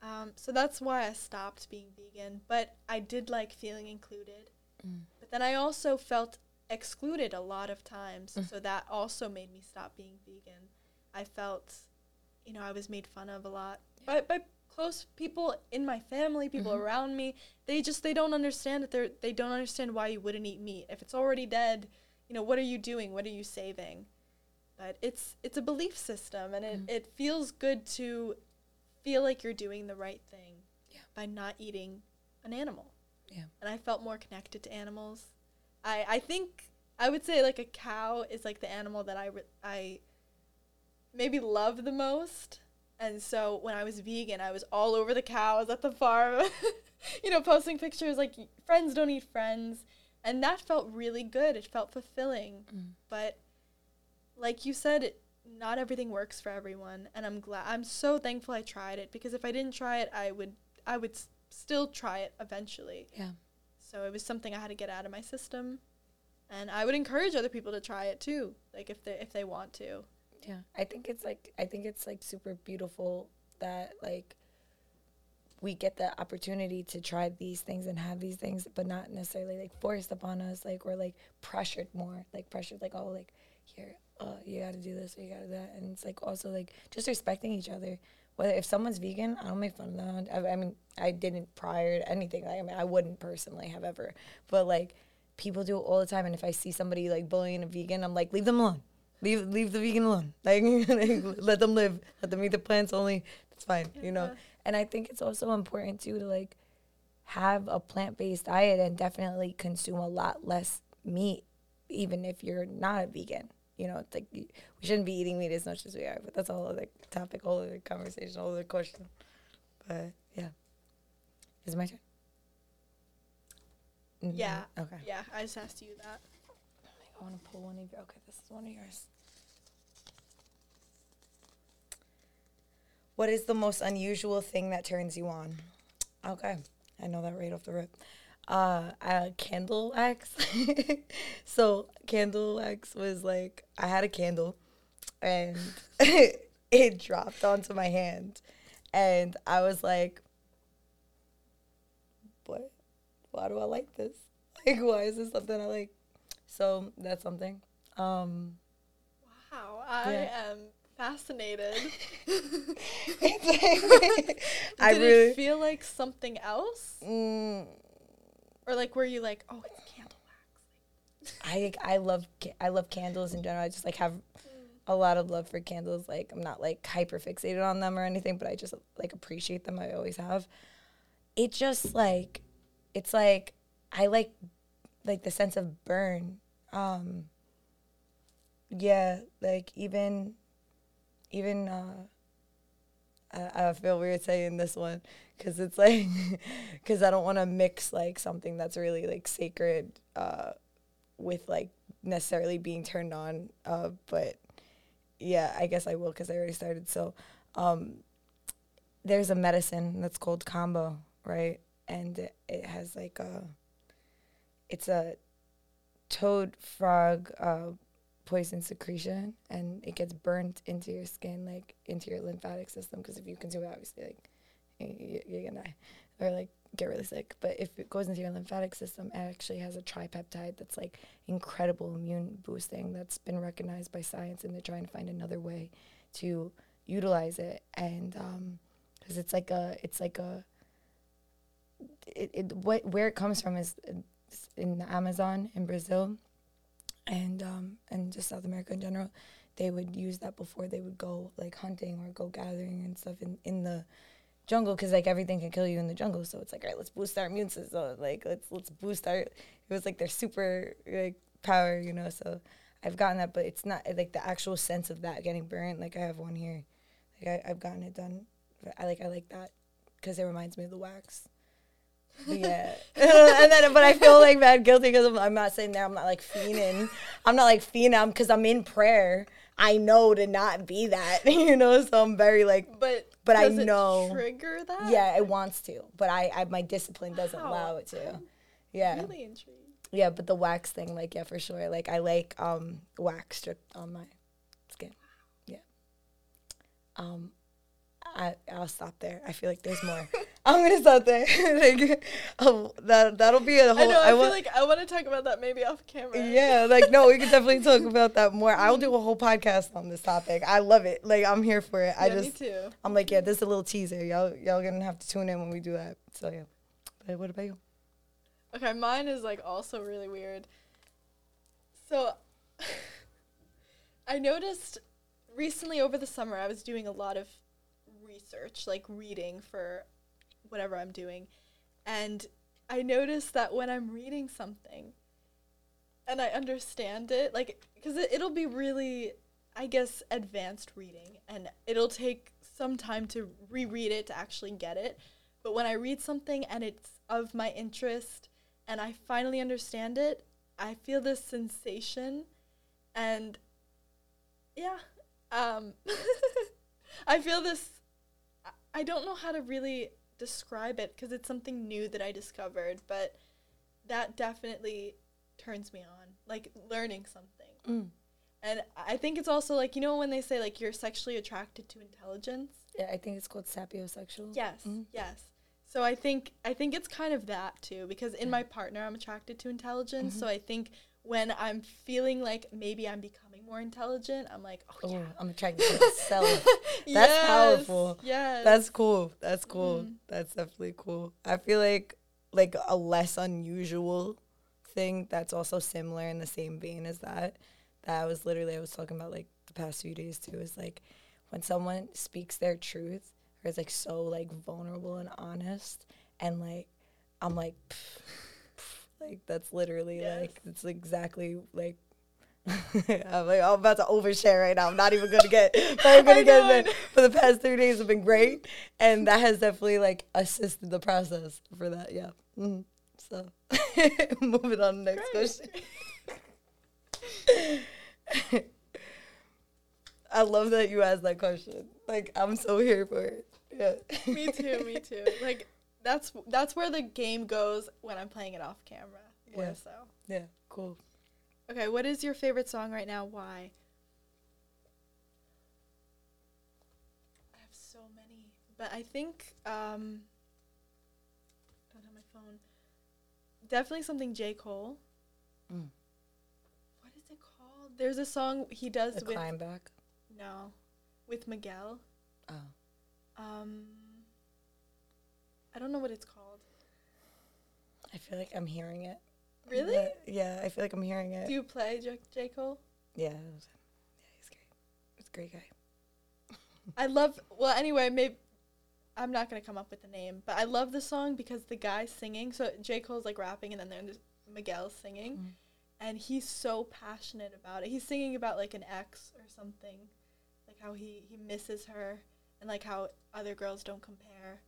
Um, so that's why I stopped being vegan. But I did like feeling included. Mm. But then I also felt excluded a lot of times. Mm. So that also made me stop being vegan. I felt, you know, I was made fun of a lot by, by close people in my family, people Mhm. around me. They just they don't understand that they're they don't understand why you wouldn't eat meat if it's already dead. You know, what are you doing? What are you saving? But it's it's a belief system, and it, Mhm. it feels good to feel like you're doing the right thing Yeah. by not eating an animal. Yeah. And I felt more connected to animals. I I think I would say like a cow is like the animal that I re- I maybe love the most. And so when I was vegan, I was all over the cows at the farm, you know, posting pictures like friends don't eat friends. And that felt really good. It felt fulfilling. Mm. But like you said, not everything works for everyone. And I'm glad, I'm so thankful I tried it because if I didn't try it, I would, I would s- still try it eventually. Yeah. So it was something I had to get out of my system. And I would encourage other people to try it too, like if they if they want to. Yeah, I think it's like I think it's like super beautiful that like we get the opportunity to try these things and have these things, but not necessarily like forced upon us, like we're like pressured more, like pressured, like oh, like here, uh, you got to do this or you got to do that, and it's like also like just respecting each other. Whether if someone's vegan, I don't make fun of them. I, I mean, I didn't prior to anything. Like, I mean, I wouldn't personally have ever, but like people do it all the time. And if I see somebody like bullying a vegan, I'm like, leave them alone. Leave leave the vegan alone. Like, let them live. Let them eat the plants only. It's fine, you know. And I think it's also important too to like have a plant based diet and definitely consume a lot less meat, even if you're not a vegan. You know, it's like we shouldn't be eating meat as much as we are. But that's a whole other topic, whole other conversation, whole other question. But yeah, is it my turn? Mhm. Yeah. Okay. Yeah, I just asked you that. I want to pull one of your. Okay, this is one of yours. What is the most unusual thing that turns you on? Okay, I know that right off the rip. Uh, uh candle wax. so candle wax was like I had a candle, and it dropped onto my hand, and I was like, "What? Why do I like this? Like, why is this something I like?" So that's something. Um, Wow, I Yeah. am fascinated. I Did really. it feel like something else, mm, or like were you like, oh, it's candle wax? I I love ca- I love candles in general. I just like have a lot of love for candles. Like I'm not like hyper fixated on them or anything, but I just like appreciate them. I always have. It just like it's like I like like the sense of burn. Um yeah, like even even uh I, I feel weird saying this one because it's like because I don't want to mix like something that's really like sacred uh with like necessarily being turned on. Uh, but yeah, I guess I will because I already started. So um, there's a medicine that's called Kambo, right? And it, it has like a, it's a toad frog uh, poison secretion, and it gets burnt into your skin, like into your lymphatic system. Because if you consume it, obviously, like you're gonna die or like get really sick. But if it goes into your lymphatic system, it actually has a tripeptide that's like incredible immune boosting that's been recognized by science, and they're trying to find another way to utilize it. And because um, it's like a, it's like a, it, it what where it comes from is in the Amazon in Brazil, and um, and just South America in general. They would use that before they would go like hunting or go gathering and stuff in in the jungle because like everything can kill you in the jungle. So it's like, all right, let's boost our immune system. Like let's let's boost our. It was like their super like power, you know. So I've gotten that, but it's not like the actual sense of that getting burnt. Like I have one here. Like I, I've gotten it done. I like I like that because it reminds me of the wax. Yeah, and then but I feel like bad guilty because I'm, I'm, not saying that I'm not like fiending. I'm not like fiending because I'm in prayer. I know to not be that, you know. So I'm very like, but but I know trigger that. Yeah, it wants to, but I, I my discipline doesn't wow. allow it to. Yeah. Really intrigued. Yeah, but the wax thing, like, yeah, for sure. Like, I like um wax stripped on my skin. Yeah. Um, I I'll stop there. I feel like there's more. I'm gonna stop there. like, um, that that'll be a whole. I know. I, I feel like I want to talk about that maybe off camera. Yeah, like no, we can definitely talk about that more. I'll do a whole podcast on this topic. I love it. Like I'm here for it. Yeah, I just. Me too. I'm like, yeah, this is a little teaser. Y'all y'all gonna have to tune in when we do that. So yeah. But what about you? Okay, mine is like also really weird. So, I noticed recently over the summer I was doing a lot of research, like reading for whatever I'm doing. And I notice that when I'm reading something and I understand it, like, because it, it'll be really, I guess, advanced reading and it'll take some time to reread it to actually get it. But when I read something and it's of my interest and I finally understand it, I feel this sensation and yeah, um, I feel this I don't know how to really describe it because it's something new that I discovered, but that definitely turns me on, like learning something. Mm. And I think it's also like you know when they say like you're sexually attracted to intelligence. Yeah, I think it's called sapiosexual. Yes, mm yes. So I think I think it's kind of that too because in my partner I'm attracted to intelligence. Mm-hmm. So I think when I'm feeling like maybe I'm becoming more intelligent, I'm like, oh, yeah, I'm attracted to myself. That's yes, powerful. Yeah, that's cool. That's cool. Mm. That's definitely cool. I feel like like a less unusual thing that's also similar in the same vein as that. That I was literally I was talking about like the past few days too. Is like when someone speaks their truth or is like so like vulnerable and honest and like I'm like. Pff, like that's literally yes. like it's exactly like I'm like I'm about to overshare right now. I'm not even gonna get. I'm gonna get it. For the past three days have been great, and that has definitely like assisted the process for that. Yeah. Mm-hmm. So moving on to the next great. question. I love that you asked that question. Like I'm so here for it. Yeah. me too. Me too. Like that's that's where the game goes when I'm playing it off camera. More yeah. so. Yeah. Cool. Okay. What is your favorite song right now? Why? I have so many, but I think um. Don't have my phone. Definitely something J Cole. Mm. What is it called? There's a song he does the with. Climb back. No, with Miguel. Oh. Um. I don't know what it's called. I feel like I'm hearing it. Really? But yeah, I feel like I'm hearing it. Do you play J, J. Cole? Yeah, yeah, he's great. He's a great guy. I love. Well, anyway, maybe I'm not gonna come up with the name, but I love the song because the guy singing. So J. Cole's like rapping, and then there's Miguel singing, mm. and he's so passionate about it. He's singing about like an ex or something, like how he he misses her, and like how other girls don't compare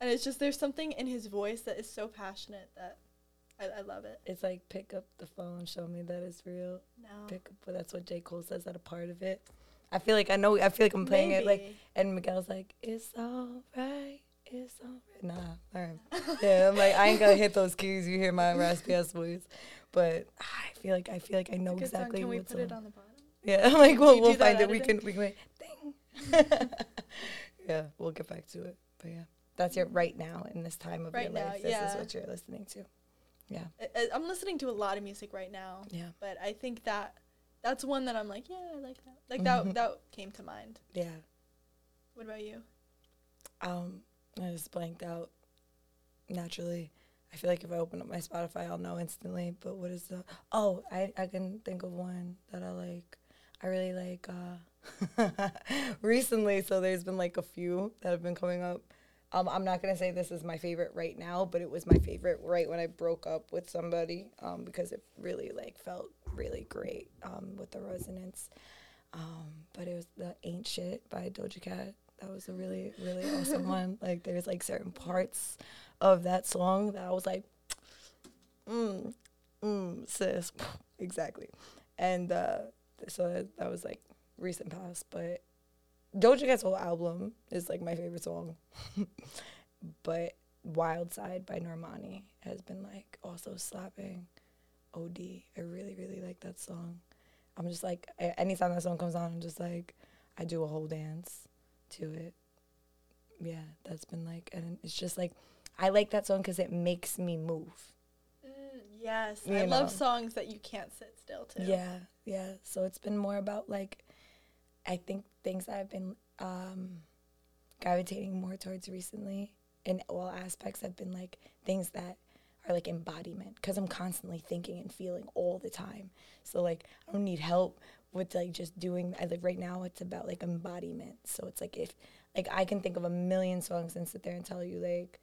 and it's just there's something in his voice that is so passionate that I, I love it. It's like pick up the phone, show me that it's real. No. Pick up, but that's what J Cole says at a part of it. I feel like I know. I feel like I'm playing it like, and Miguel's like, "It's all right, it's all right." Nah, all right. Yeah, I'm like, I ain't gonna hit those keys. You hear my raspy ass voice, but I feel like I feel like I know song. exactly Can we what's put it on. on the bottom? Yeah, I'm like we'll we'll find it. We can we can make ding. yeah, we'll get back to it. But yeah, that's your right now in this time of Right your now, life. This yeah. is what you're listening to. Yeah, I- I'm listening to a lot of music right now, yeah, but I think that that's one that I'm like, yeah, I like that. Like that that came to mind. yeah. What about you? Um, I just blanked out naturally. I feel like if I open up my Spotify, I'll know instantly. But what is the? Oh, I I can think of one that I like. I really like uh recently. So there's been like a few that have been coming up. Um, I'm not gonna say this is my favorite right now, but it was my favorite right when I broke up with somebody. Um, because it really like felt really great. Um, with the resonance. Um, but it was the Ain't Shit by Doja Cat. That was a really, really awesome one. Like there's like certain parts of that song that I was like, mm, mm, sis. exactly. And uh, so that, that was like recent past. But Doja Cat's whole album is like my favorite song. but Wild Side by Normani has been like also slapping OD. I really, really like that song. I'm just like, anytime that song comes on, I'm just like, I do a whole dance to it. Yeah, that's been like, and it's just like, I like that song because it makes me move. Mm, yes, You I love songs that you can't sit still to. Yeah, yeah. So it's been more about like, I think things I've been um, gravitating more towards recently in all aspects have been like things that are like embodiment because I'm constantly thinking and feeling all the time. So like I don't need help with like just doing. I like right now it's about like embodiment. So it's like if like I can think of a million songs and sit there and tell you like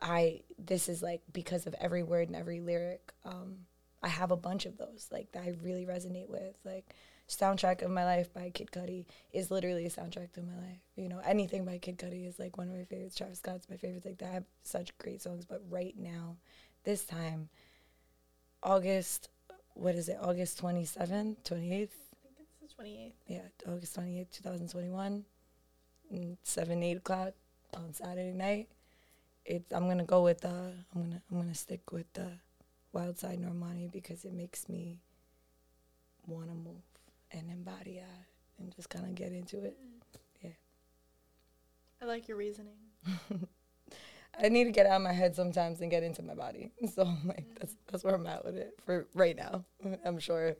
I this is like because of every word and every lyric. Um, I have a bunch of those like that I really resonate with. Like soundtrack of my life by Kid Cudi is literally a soundtrack to my life. You know, anything by Kid Cudi is like one of my favorites. Travis Scott's my favorite. Like they have such great songs. But right now, this time, August, what is it? August twenty seventh, twenty eighth. I think it's the 28th. Yeah, August twenty eighth, two thousand twenty one. Seven eight o'clock on Saturday night. It's I'm gonna go with uh I'm gonna I'm gonna stick with the Wild Side Normani because it makes me wanna move and embody that and just kind of get into it. Yeah. I like your reasoning. I need to get out of my head sometimes and get into my body. So I'm like that's that's where I'm at with it for right now. I'm sure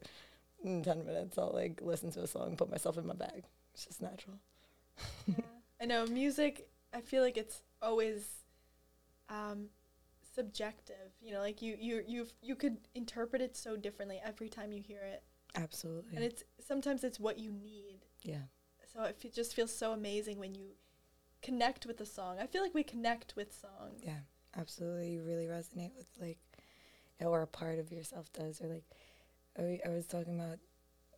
in ten minutes I'll like listen to a song, put myself in my bag. It's just natural. yeah. I know music. I feel like it's always um, subjective. You know, like you you you you could interpret it so differently every time you hear it, Absolutely. and it's sometimes it's what you need. yeah. So it fe- just feels so amazing when you connect with the song. I feel like we connect with songs. Yeah, absolutely. You really resonate with like, or a part of yourself does, or like, I, I was talking about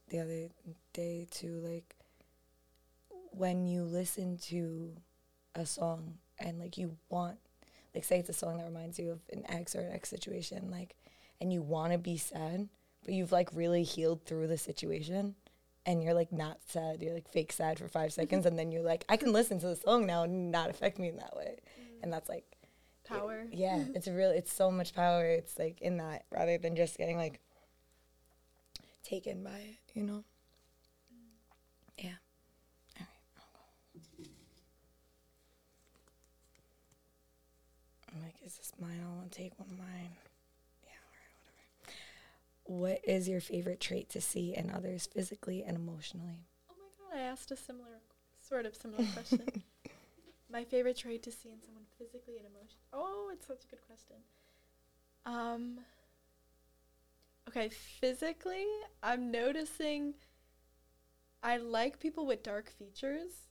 the other day too, like, when you listen to a song and like you want, like, say it's a song that reminds you of an ex or an ex situation, like, and you want to be sad, you've like really healed through the situation. And you're like not sad, you're like fake sad for five seconds, and then you're like, I can listen to the song now and not affect me in that way. Mm. And that's like Power. yeah, it's really it's so much power. It's like in that rather than just getting like taken by it, you know. Mm. Yeah. All right. I'll go. I'm like, is this mine? I want to take one of mine. Yeah. All right. Whatever. What is your favorite trait to see in others physically and emotionally? Oh my god, I asked a similar, sort of similar question. My favorite trait to see in someone physically and emotionally. Oh, it's such a good question. Um. Okay, physically, I'm noticing. I like people with dark features,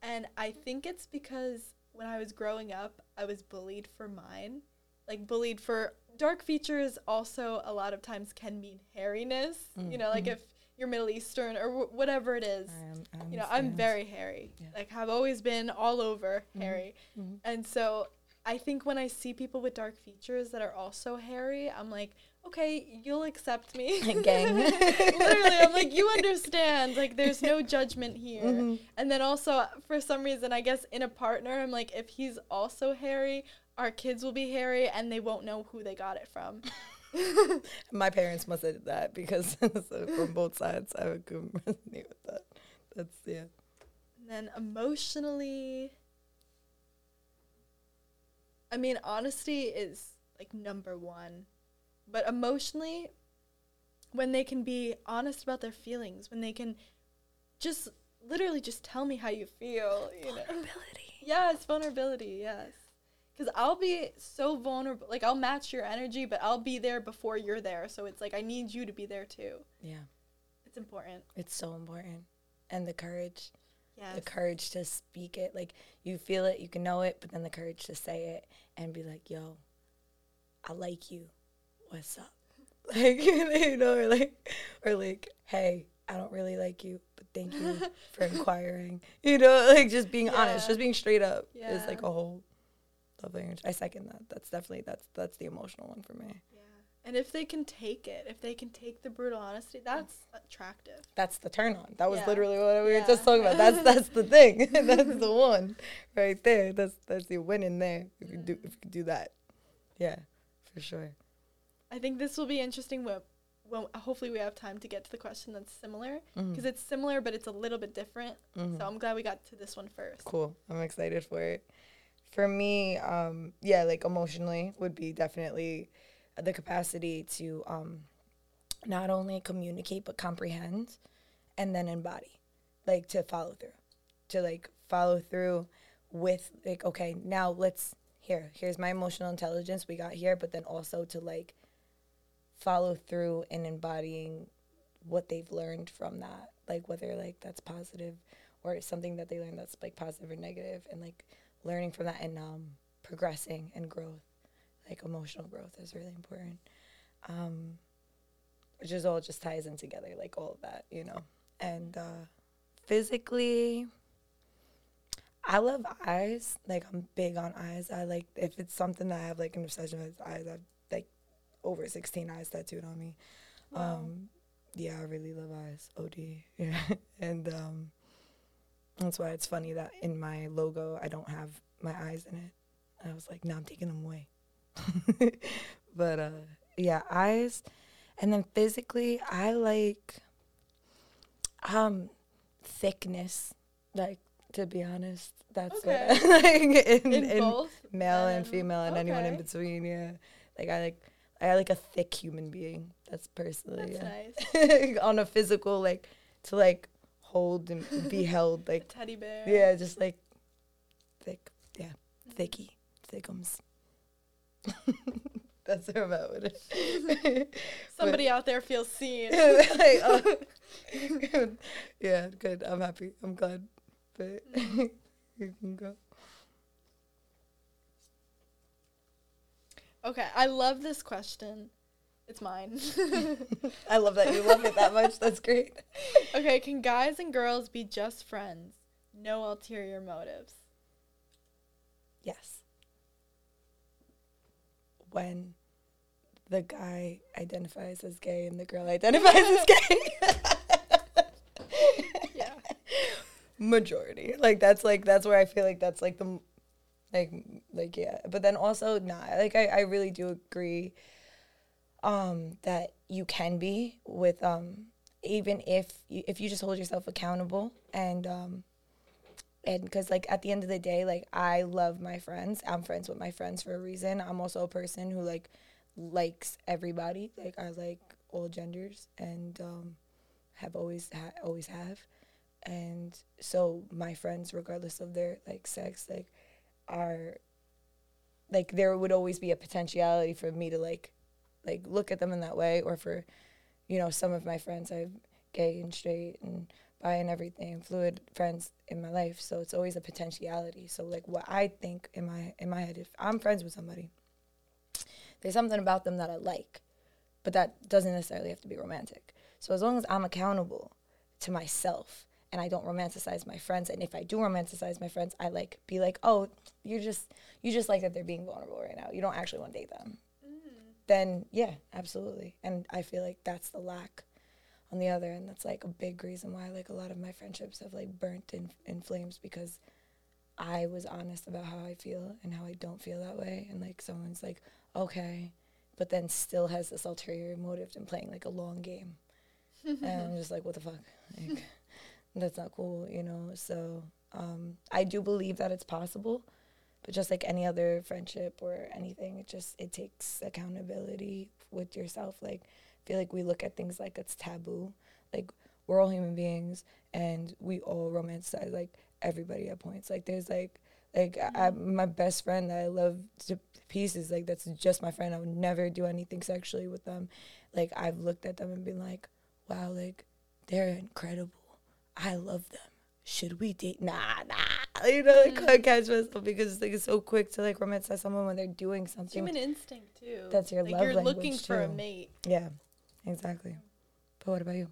and I think it's because when I was growing up, I was bullied for mine. Like bullied for dark features. Also, a lot of times can mean hairiness. You know, like Mhm. if you're Middle Eastern or wh- whatever it is I am- I you know, I'm very hairy. Yeah. Like I've always been all over Mhm. hairy. Mhm. And so I think when I see people with dark features that are also hairy, I'm like, okay, you'll accept me. Gang. Literally, I'm like, you understand. Like, there's no judgment here. Mm-hmm. And then also, for some reason, I guess in a partner, I'm like, if he's also hairy, our kids will be hairy and they won't know who they got it from. My parents must have did that because from both sides, I would resonate with that. That's yeah. And then emotionally, I mean, honesty is like number one. But emotionally, when they can be honest about their feelings, when they can just literally just tell me how you feel, you know. Vulnerability. Yes, vulnerability, yes. Because I'll be so vulnerable. Like, I'll match your energy, but I'll be there before you're there. So it's like, I need you to be there too. Yeah, It's important. it's so important, and the courage, Yes. the courage to speak it. Like you feel it, you can know it, but then the courage to say it and be like, "Yo, I like you. What's up?" Like you know, or like, or like, "Hey, I don't really like you, but thank you for inquiring." You know, like just being honest, just being straight up is like a whole love language. I second that. That's definitely that's that's the emotional one for me. Yeah. And if they can take it, if they can take the brutal honesty, that's attractive. That's the turn on. That was Yeah. literally what we were just talking about. That's that's the thing. that's the one right there. That's that's the winning there. If you do if you do that, yeah, for sure. I think this will be interesting when, when hopefully we have time to get to the question that's similar because it's similar but it's a little bit different. Mhm. So I'm glad we got to this one first. Cool. I'm excited for it. For me, um, yeah, like emotionally would be definitely the capacity to um, not only communicate but comprehend and then embody, like to follow through, to like follow through with like, okay, now let's here, here's my emotional intelligence we got here, but then also to like follow through in embodying what they've learned from that, like whether like that's positive or something that they learn that's like positive or negative and like learning from that and um progressing and growth like emotional growth is really important. Um which is all just ties in together like all of that you know? And uh physically i love eyes. Like i'm big on eyes. I like if it's something that i have like an obsession with eyes i've like over 16 eyes tattooed on me. Wow. um yeah i really love eyes od yeah and um that's why it's funny that in my logo I don't have my eyes in it. I was like, no, I'm taking them away. but uh, yeah, eyes, and then physically, I like um thickness. Like to be honest, that's what I like in, in, in both male men and female and anyone in between. Yeah, like I like I like a thick human being. That's personally That's yeah. nice. on a physical like to like hold and be held A like teddy bear. yeah, just like thick, yeah, mm. thicky, thickums. That's where I'm at with it. Somebody out there feels seen. Like, oh, good. yeah, good. I'm happy. I'm glad. But mm. you can go. Okay, I love this question. It's mine. I love that you love it that much. That's great. okay, can guys and girls be just friends? No ulterior motives. Yes. When the guy identifies as gay and the girl identifies as gay. Yeah. Majority. Like that's like that's where I feel like that's like the like like yeah. But then also nah, like I I really do agree um that you can be with um even if you, if you just hold yourself accountable and um and because like at the end of the day like i love my friends. I'm friends with my friends for a reason. I'm also a person who like likes everybody. Like i like all genders and um have always ha- always have. And so my friends regardless of their like sex like are like there would always be a potentiality for me to like like look at them in that way or for you know some of my friends i've gay and straight and bi and everything fluid friends in my life so it's always a potentiality so like what i think in my in my head if i'm friends with somebody there's something about them that i like but that doesn't necessarily have to be romantic so as long as i'm accountable to myself and I don't romanticize my friends. And if I do romanticize my friends, I like be like, oh, you're just you just like that they're being vulnerable right now. You don't actually want to date them. Then yeah, absolutely. And I feel like that's the lack on the other end. That's like a big reason why like a lot of my friendships have like burnt in in flames because I was honest about how I feel and how I don't feel that way. And like someone's like, okay, but then still has this ulterior motive and playing like a long game. and I'm just like, what the fuck? Like, that's not cool, you know? So um, I do believe that it's possible. But just like any other friendship or anything, it just it takes accountability with yourself. Like I feel like we look at things like it's taboo. Like we're all human beings and we all romanticize like everybody at points. Like there's like like I, I, mm-hmm. my best friend that I love to pieces. Like that's just my friend. I would never do anything sexually with them. Like I've looked at them and been like, wow, like they're incredible. I love them. Should we date? Nah, nah. You know, like can't mm. catch myself because like it's so quick to like romanticize someone when they're doing something. human instinct too. That's your like love You're looking language, for a mate. Yeah, exactly. But what about you?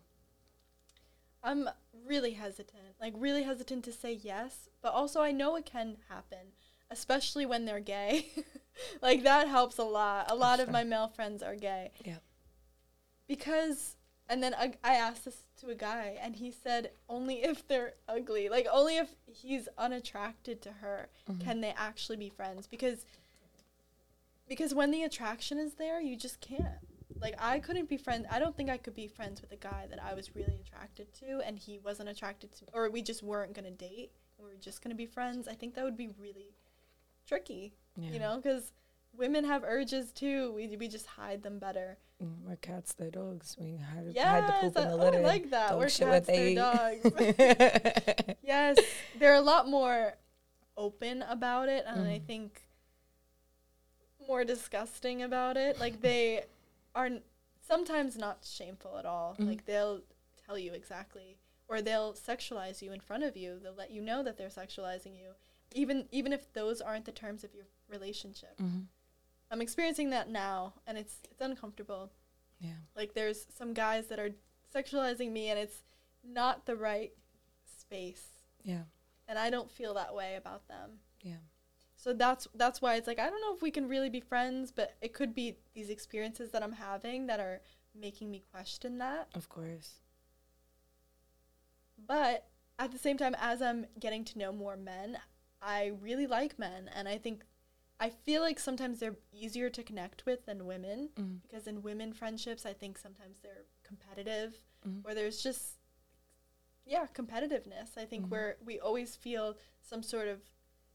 I'm really hesitant, like really hesitant to say yes, but also I know it can happen, especially when they're gay. like that helps a lot. A lot of my male friends are gay. Yeah. Because, and then I, I asked this to a guy, and he said only if they're ugly, like only if he's unattracted to her, Mm-hmm. can they actually be friends. Because, because when the attraction is there, you just can't. Like I couldn't be friends. I don't think I could be friends with a guy that I was really attracted to, and he wasn't attracted to, or we just weren't gonna date. We were just gonna be friends. I think that would be really tricky. Yeah. You know, because women have urges too. We we just hide them better. Mm, We're cats, they're dogs. We hide, Yes, hide the poop in I- the oh, I litter. like that. Dog We're cats, they're they dogs. yes, they're a lot more open about it, and I Mhm. think more disgusting about it. Like they are n- sometimes not shameful at all. Mhm. Like they'll tell you exactly, or they'll sexualize you in front of you. They'll let you know that they're sexualizing you, even even if those aren't the terms of your relationship. Mhm. I'm experiencing that now, and it's it's uncomfortable. Yeah. Like there's some guys that are sexualizing me, and it's not the right space, Yeah. and I don't feel that way about them. Yeah. So that's that's why it's like I don't know if we can really be friends, but it could be these experiences that I'm having that are making me question that. Of course. But at the same time, as I'm getting to know more men, I really like men, and I think I feel like sometimes they're easier to connect with than women Mm. because in women friendships, I think sometimes they're competitive, Mhm. or there's just yeah competitiveness. I think Mhm. where we always feel some sort of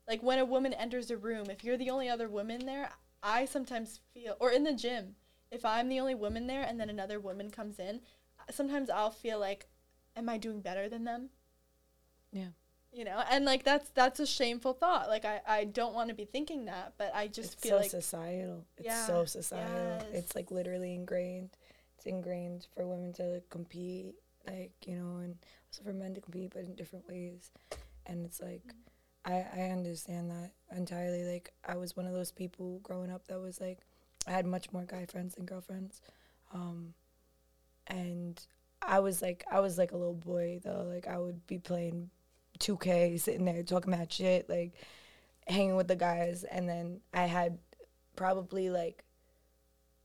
like when a woman enters a room, if you're the only other woman there, I sometimes feel, or in the gym, if I'm the only woman there and then another woman comes in, sometimes I'll feel like, am I doing better than them? Yeah. You know, and like that's that's a shameful thought. Like I, I don't want to be thinking that, but I just it's feel so like societal. It's Yeah, so societal. yes. It's like literally ingrained. It's ingrained for women to like, compete, like you know, and also for men to compete, but in different ways. And it's like, Mm-hmm. I I understand that entirely. Like I was one of those people growing up that was like, I had much more guy friends than girlfriends, um, and I was like I was like a little boy though. Like I would be playing 2K, sitting there talking about shit, like hanging with the guys, and then I had probably like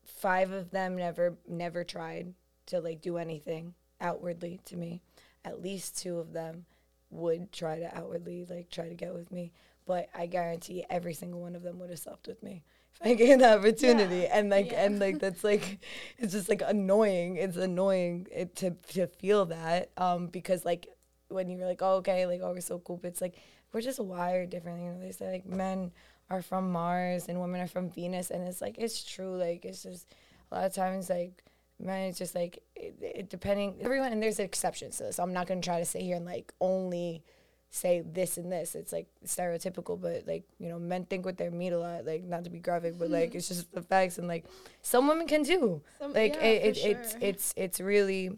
five of them never never tried to like do anything outwardly to me. At least two of them would try to outwardly like try to get with me, but I guarantee every single one of them would have slept with me if I gave the opportunity. Yeah, And like yeah. and like that's like it's just like annoying. It's annoying it, to to feel that um because like when you were like oh okay like oh we're so cool, but it's like we're just wired differently. You know they say like men are from Mars and women are from Venus, and it's like it's true. Like it's just a lot of times like men it's just like it, it depending everyone and there's exceptions to this. I'm not gonna try to sit here and like only say this and this. It's like stereotypical, but like you know men think with their meat a lot. Like not to be graphic, but like it's just the facts and like some women can do. some, Like yeah, it, it it's it's it's really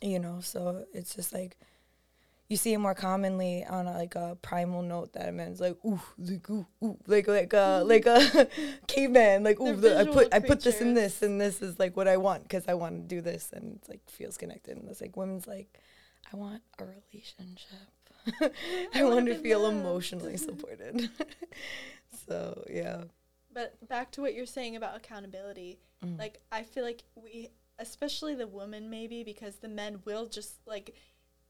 you know so it's just like you see it more commonly on a, like a primal note that a man's like ooh like ooh ooh like like uh like a caveman like ooh the, I put I put this in this and this is like what I want because I want to do this and it's like feels connected and it's like women's like I want a relationship. I I want to feel loved. emotionally supported. so yeah. But back to what you're saying about accountability. Mm. Like I feel like we especially the women maybe because the men will just like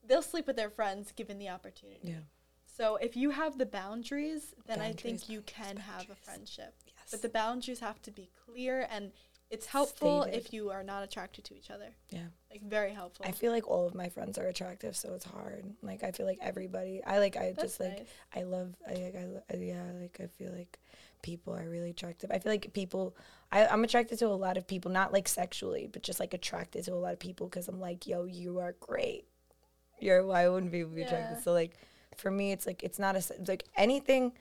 they'll sleep with their friends given the opportunity. Yeah. So if you have the boundaries, then I think you boundaries, can have a friendship. Yes. But the boundaries have to be clear and it's helpful Stated. if you are not attracted to each other. yeah. Like very helpful. I feel like all of my friends are attractive, so it's hard. Like I feel like everybody. I like. I That's just like. nice. I love. I like. I, lo- yeah. Like I feel like people are really attractive. I feel like people. I, I'm attracted to a lot of people, not like sexually, but just like attracted to a lot of people because I'm like, yo, you are great. You're. Why wouldn't people be attracted? So like, for me, it's like it's not a it's like anything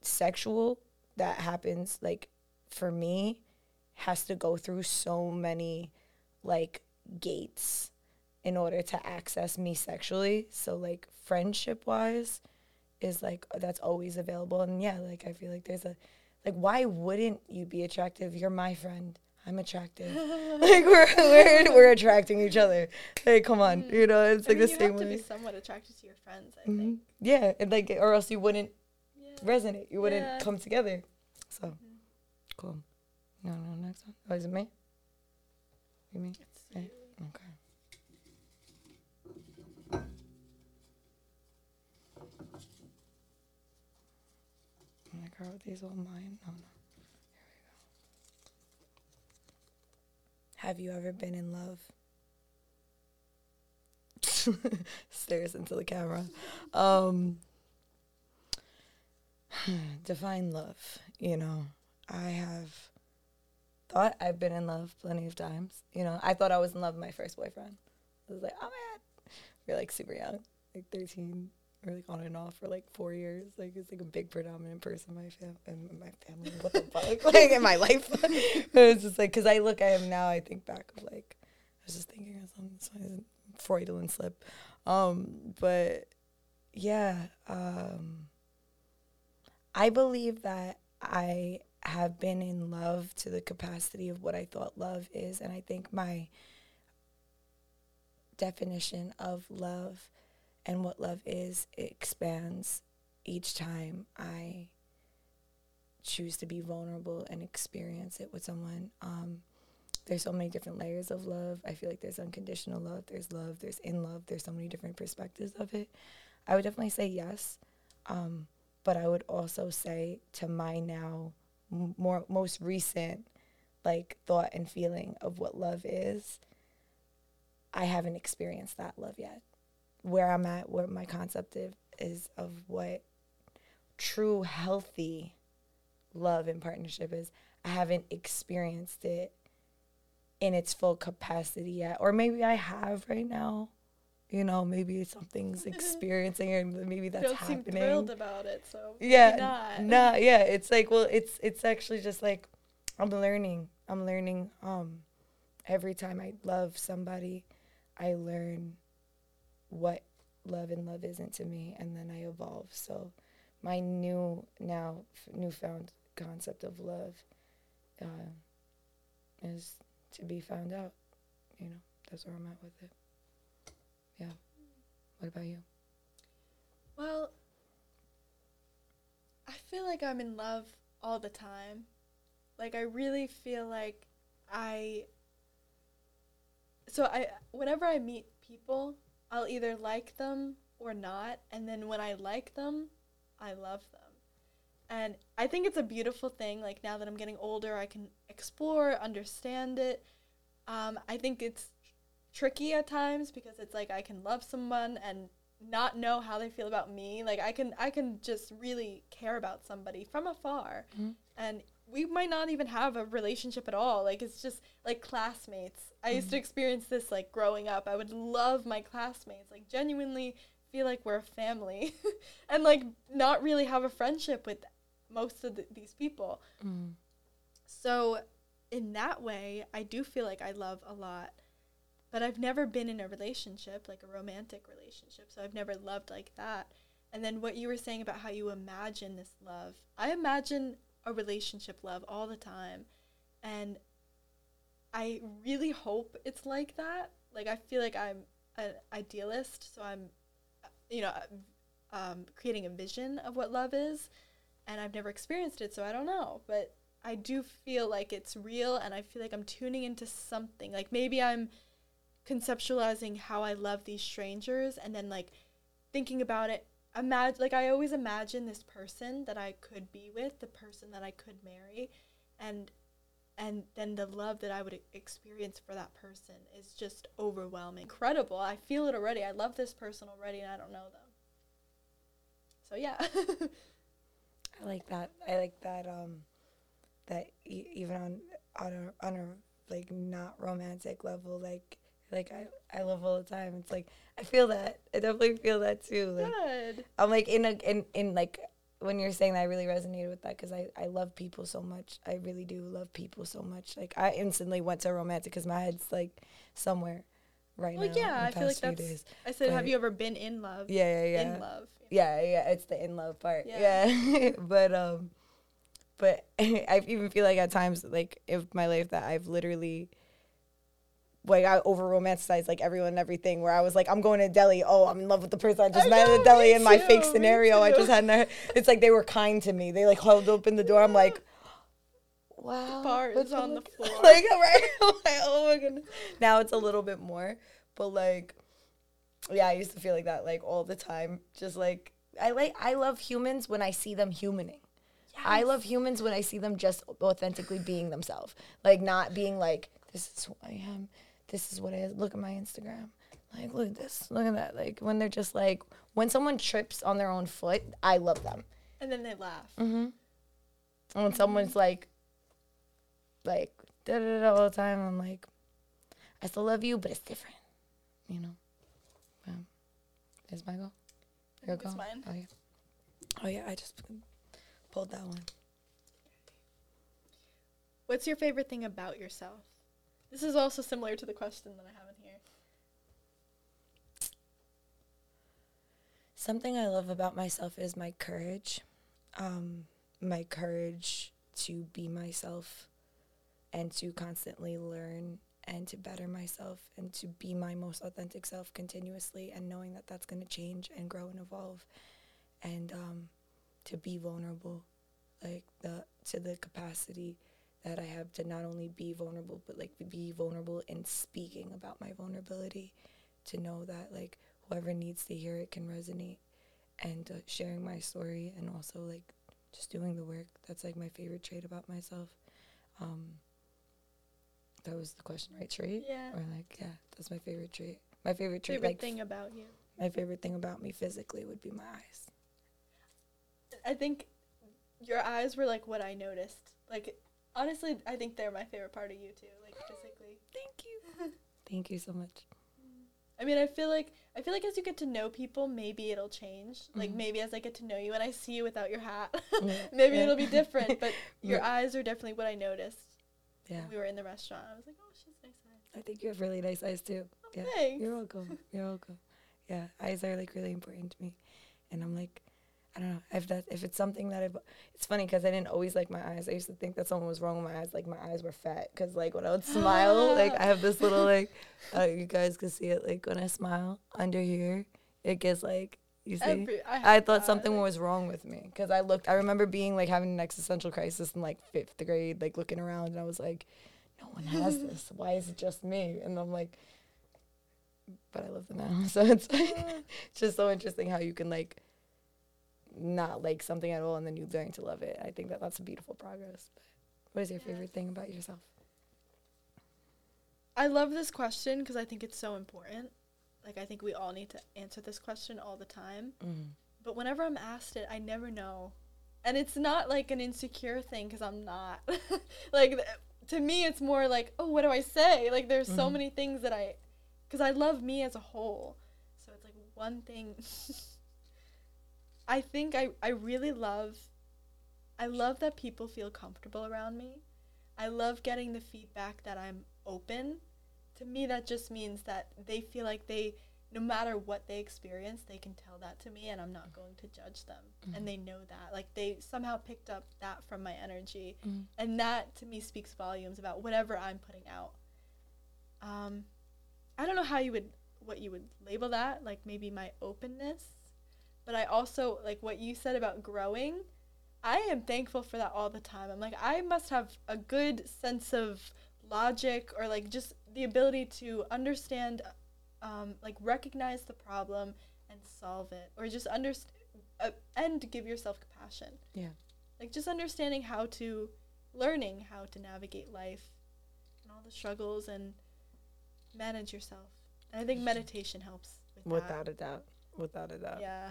sexual that happens. Like for me, has to go through so many like gates in order to access me sexually. So like friendship wise is like that's always available and yeah, like I feel like there's a like why wouldn't you be attractive? You're my friend. I'm attractive. like we're, we're we're attracting each other. Like come on, you know, it's I like mean, the you same have to way. be somewhat attracted to your friends, I Mhm. think. Yeah, and like or else you wouldn't Yeah. resonate. You wouldn't Yeah. come together. So cool. No, no, next one. Oh, is it me? You me? It's Yeah. you. Okay. I'm like, are these all mine? No, no. Here we go. Have you ever been in love? Stares into the camera. Um, define love. You know, I have thought I've been in love plenty of times. You know, I thought I was in love with my first boyfriend. I was like, oh man, we are like super young, like 13. We're like on and off for like four years. Like it's like a big predominant person in my fam in my family. What the fuck? like in my life. it's just like because I look at him now, I think back of like I was just thinking of something, something Freudian slip. Um, but yeah, um, I believe that I have been in love to the capacity of what I thought love is. And I think my definition of love and what love is it expands each time I choose to be vulnerable and experience it with someone. Um, there's so many different layers of love. I feel like there's unconditional love, there's love, there's in love, there's so many different perspectives of it. I would definitely say yes. Um, but I would also say to my now m- more most recent like thought and feeling of what love is, I haven't experienced that love yet. Where I'm at, where my concept of, is of what true healthy love and partnership is, I haven't experienced it in its full capacity yet. Or maybe I have right now. You know, maybe something's experiencing or maybe You that's don't seem happening thrilled about it, so yeah not. nah, yeah it's like well it's it's actually just like i'm learning i'm learning um every time i love somebody i learn what love and love isn't to me and then i evolve. So my new now newfound concept of love uh, is to be found out you know that's where i'm at with it. Yeah. What about you? Well, I feel like I'm in love all the time. Like I really feel like I So I whenever I meet people, I'll either like them or not, and then when I like them, I love them. And I think it's a beautiful thing like now that I'm getting older, I can explore, understand it. Um, I think it's tricky at times because it's like I can love someone and not know how they feel about me. Like I can I can just really care about somebody from afar. Mhm. And we might not even have a relationship at all. Like it's just like classmates. I used to experience this like growing up. I would love my classmates. Like genuinely feel like we're a family and like not really have a friendship with most of the, these people. mm. So, in that way, I do feel like I love a lot. But I've never been in a relationship, like a romantic relationship. So, I've never loved like that. And then what you were saying about how you imagine this love, I imagine a relationship love all the time. And I really hope it's like that. Like, I feel like I'm an idealist, so I'm, you know, um, creating a vision of what love is, and I've never experienced it, so I don't know. But I do feel like it's real, and I feel like I'm tuning into something. Like maybe I'm conceptualizing how I love these strangers, and then like thinking about it. Imagine, like I always imagine this person that I could be with, the person that I could marry, and and then the love that I would experience for that person is just overwhelming. Incredible. I feel it already. I love this person already and I don't know them. So yeah. I like that. I like that um that e- even on on a on a like not romantic level like like I I love all the time. It's like I feel that. I definitely feel that too. Like Good. I'm like in a in in like when you're saying that, I really resonated with that because I, I love people so much. I really do love people so much. Like I instantly went to romantic because my head's like somewhere right Well, now. yeah, I feel like that's. days. I said, have you ever been in love? Yeah, yeah, yeah. In love. Yeah, yeah, it's the in love part. Yeah. Yeah. but um but I even feel like at times like if my life that I've literally like I over romanticize like everyone and everything where I was like I'm going to Delhi. Oh I'm in love with the person I just I met know, in Delhi in my fake too, scenario I just had there. It's like they were kind to me. They like held open the door. I'm like wow bar is on the floor. like right like oh my goodness. Now it's a little bit more but like yeah i used to feel like that like all the time. Just like i like i love humans when i see them humaning. I love humans when i see them just authentically being themselves. Like not being like this is who i am this is what i look at my instagram. Like look at this. Look at that. Like when they're just like when someone trips on their own foot i love them. And then they laugh. and when someone's like like da da da all the time i'm like i still love you but it's different you know? Um, is my goal? Your goal? mine. oh yeah. Oh yeah i just pulled that one. What's your favorite thing about yourself? This is also similar to the question that I have in here. Something I love about myself is my courage. Um, my courage to be myself and to constantly learn and to better myself and to be my most authentic self continuously and knowing that that's going to change and grow and evolve and um, to be vulnerable like the to the capacity that I have to not only be vulnerable but like be vulnerable in speaking about my vulnerability to know that like whoever needs to hear it can resonate and uh, sharing my story and also like just doing the work that's like my favorite trait about myself um that was the question right trait Yeah. or like yeah that's my favorite trait my favorite trait Favorite like thing about you? my favorite thing about me physically would be my eyes I think your eyes were like what I noticed. Like honestly, I think they're my favorite part of you too. Like physically. thank you thank you so much I mean, I feel like I feel like as you get to know people, maybe it'll change. Like Mhm. maybe as I get to know you and I see you without your hat, Yeah, maybe yeah. it'll be different. But your Yeah. eyes are definitely what I noticed. yeah when We were in the restaurant. I was like, oh, she's nice eyes. i think you have really nice eyes too yeah Thanks. You're welcome. You're welcome. Yeah, eyes are like really important to me, and I'm like, I don't know if that if it's something that I've. It's funny because I didn't always like my eyes. I used to think that someone was wrong with my eyes, like my eyes were fat. Because like when I would smile, like I have this little like, uh, you guys can see it. Like when I smile under here, it gets like you see. Every- I, I thought that. something was wrong with me because I looked. I remember being like having an existential crisis in like fifth grade, like looking around, and I was like, "No one has this. Why is it just me?" And I'm like, "But I love them now." So it's just so interesting how you can like not like something at all, and then you learn to love it. I think that that's a beautiful progress. But what is your Yeah. favorite thing about yourself? I love this question because I think it's so important. Like I think we all need to answer this question all the time. Mm. But whenever I'm asked it, I never know. And it's not like an insecure thing because I'm not. like th- to me, it's more like, oh, what do I say? Like there's so Mhm. many things that I, because I love me as a whole. So it's like one thing. I think I I really love. I love that people feel comfortable around me. I love getting the feedback that I'm open. To me, that just means that they feel like they no matter what they experience, they can tell that to me and I'm not going to judge them. Mhm. And they know that. Like they somehow picked up that from my energy. Mhm. And that to me speaks volumes about whatever I'm putting out. Um, I don't know how you would what you would label that, like maybe my openness. But I also like what you said about growing. I am thankful for that all the time. I'm like I must have a good sense of logic or like just the ability to understand um, like recognize the problem and solve it or just understand uh, and give yourself compassion. Yeah. Like just understanding how to learning how to navigate life and all the struggles and manage yourself. And I think meditation helps with that. Without a doubt. Without a doubt. Yeah.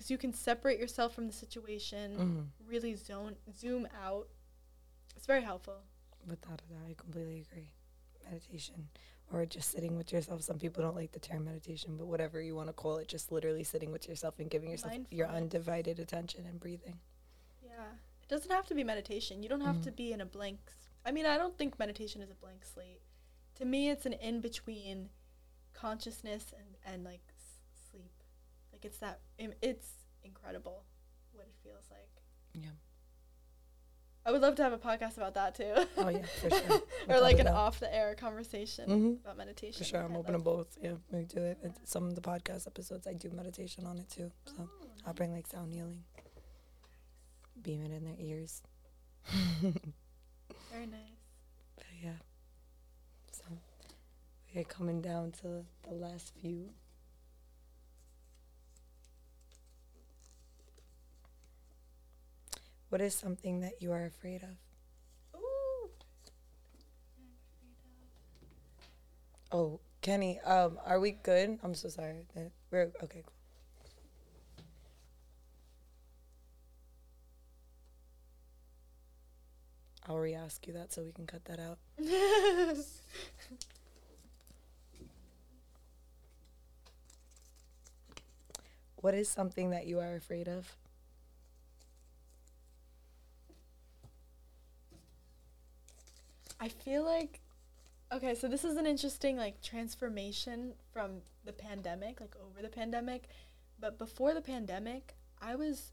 Cuz you can separate yourself from the situation, Mhm. really zone zoom out. It's very helpful. Without a doubt, I completely agree. Meditation or just sitting with yourself. Some people don't like the term meditation, but whatever you want to call it, just literally sitting with yourself and giving yourself your undivided attention and breathing. Yeah. It doesn't have to be meditation. You don't have Mhm. to be in a blank. s- I mean, I don't think meditation is a blank slate. To me, it's an in between consciousness and, and like. Like it's that, it's incredible what it feels like. Yeah. I would love to have a podcast about that too. Oh, yeah, for sure. or like an doubt. off the air conversation Mhm. about meditation. For sure, I'm open to both. Yeah, we do it. And some of the podcast episodes, I do meditation on it too. So Oh, I'll bring like sound healing, beam it in their ears. Very nice. But yeah. So we're coming down to the last few. What is something that you are afraid of? Ooh. Oh, Kenny, um, are we good? I'm so sorry. We're okay. Cool. I'll re-ask you that so we can cut that out. What is something that you are afraid of? I feel like okay, so this is an interesting like transformation from the pandemic, like over the pandemic. But before the pandemic, I was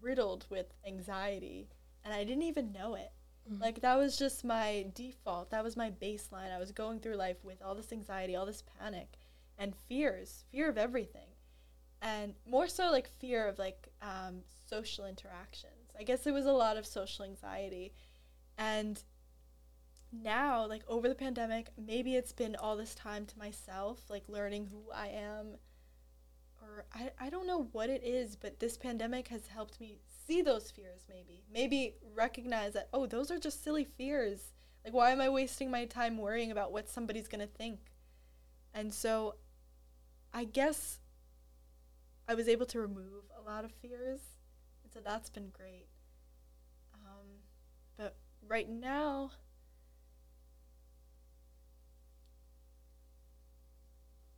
riddled with anxiety and I didn't even know it. Like that was just my default. That was my baseline. I was going through life with all this anxiety, all this panic and fears, fear of everything. And more so like fear of like um, social interactions. I guess it was a lot of social anxiety. And now like over the pandemic maybe it's been all this time to myself like learning who i am or I, I don't know what it is but this pandemic has helped me see those fears maybe. Maybe recognize that oh those are just silly fears. Like why am i wasting my time worrying about what somebody's going to think? And so i guess i was able to remove a lot of fears and so that's been great. Um, but right now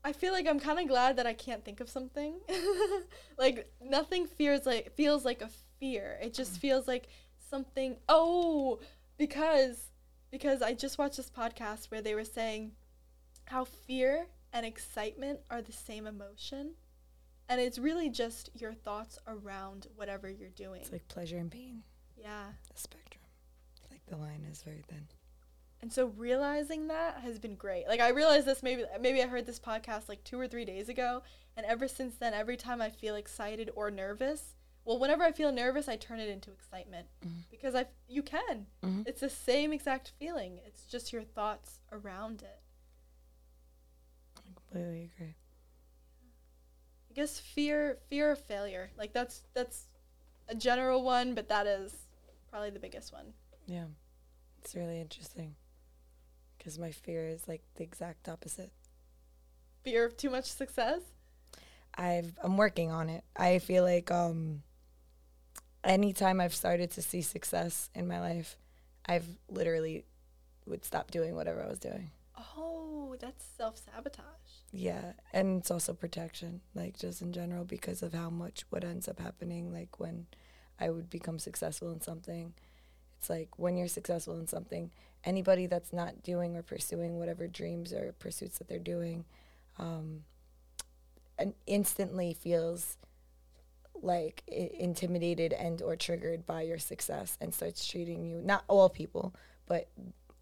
I feel like I'm kind of glad that I can't think of something. like nothing fears like feels like a fear. It just mm. feels like something. Oh, because because I just watched this podcast where they were saying how fear and excitement are the same emotion, and it's really just your thoughts around whatever you're doing. It's like pleasure and pain, yeah. the spectrum. Like the line is very thin. And so realizing that has been great. Like I realized this maybe maybe I heard this podcast like 2 or 3 days ago and ever since then every time I feel excited or nervous, well whenever I feel nervous I turn it into excitement Mhm. because I you can. Mhm. It's the same exact feeling. It's just your thoughts around it. I completely agree. I guess fear fear of failure. Like that's that's a general one, but that is probably the biggest one. Yeah, it's really interesting. Because my fear is like the exact opposite. Fear of too much success. I've I'm working on it. I feel like um anytime I've started to see success in my life, I've literally would stop doing whatever I was doing. Oh, that's self-sabotage. Yeah, and it's also protection, like just in general because of how much what ends up happening like when I would become successful in something. It's like when you're successful in something, anybody that's not doing or pursuing whatever dreams or pursuits that they're doing, um, and instantly feels like I- intimidated and or triggered by your success and starts treating you not all people, but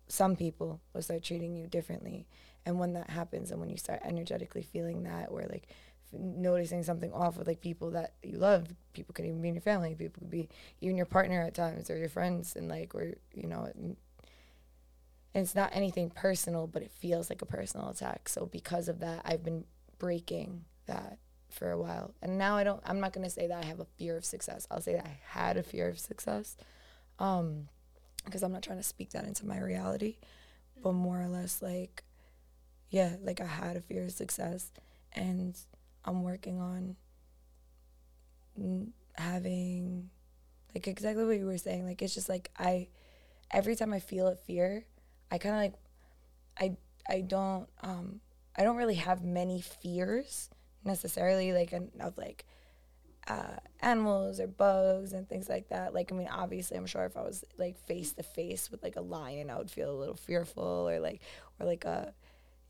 some people will start treating you differently. And when that happens and when you start energetically feeling that or like f- noticing something off with like people that you love people could even be in your family people could be even your partner at times or your friends and like or you know and it's not anything personal but it feels like a personal attack. So because of that i've been breaking that for a while. And now i don't i'm not going to say that i have a fear of success. I'll say that i had a fear of success um because i'm not trying to speak that into my reality but more or less like yeah like i had a fear of success and i'm working on having like exactly what you were saying. Like it's just like i every time i feel a fear i kind of like i i don't um i don't really have many fears necessarily like of like uh, animals or bugs and things like that. Like, I mean, obviously, I'm sure if I was like face to face with like a lion, I would feel a little fearful, or like, or like a,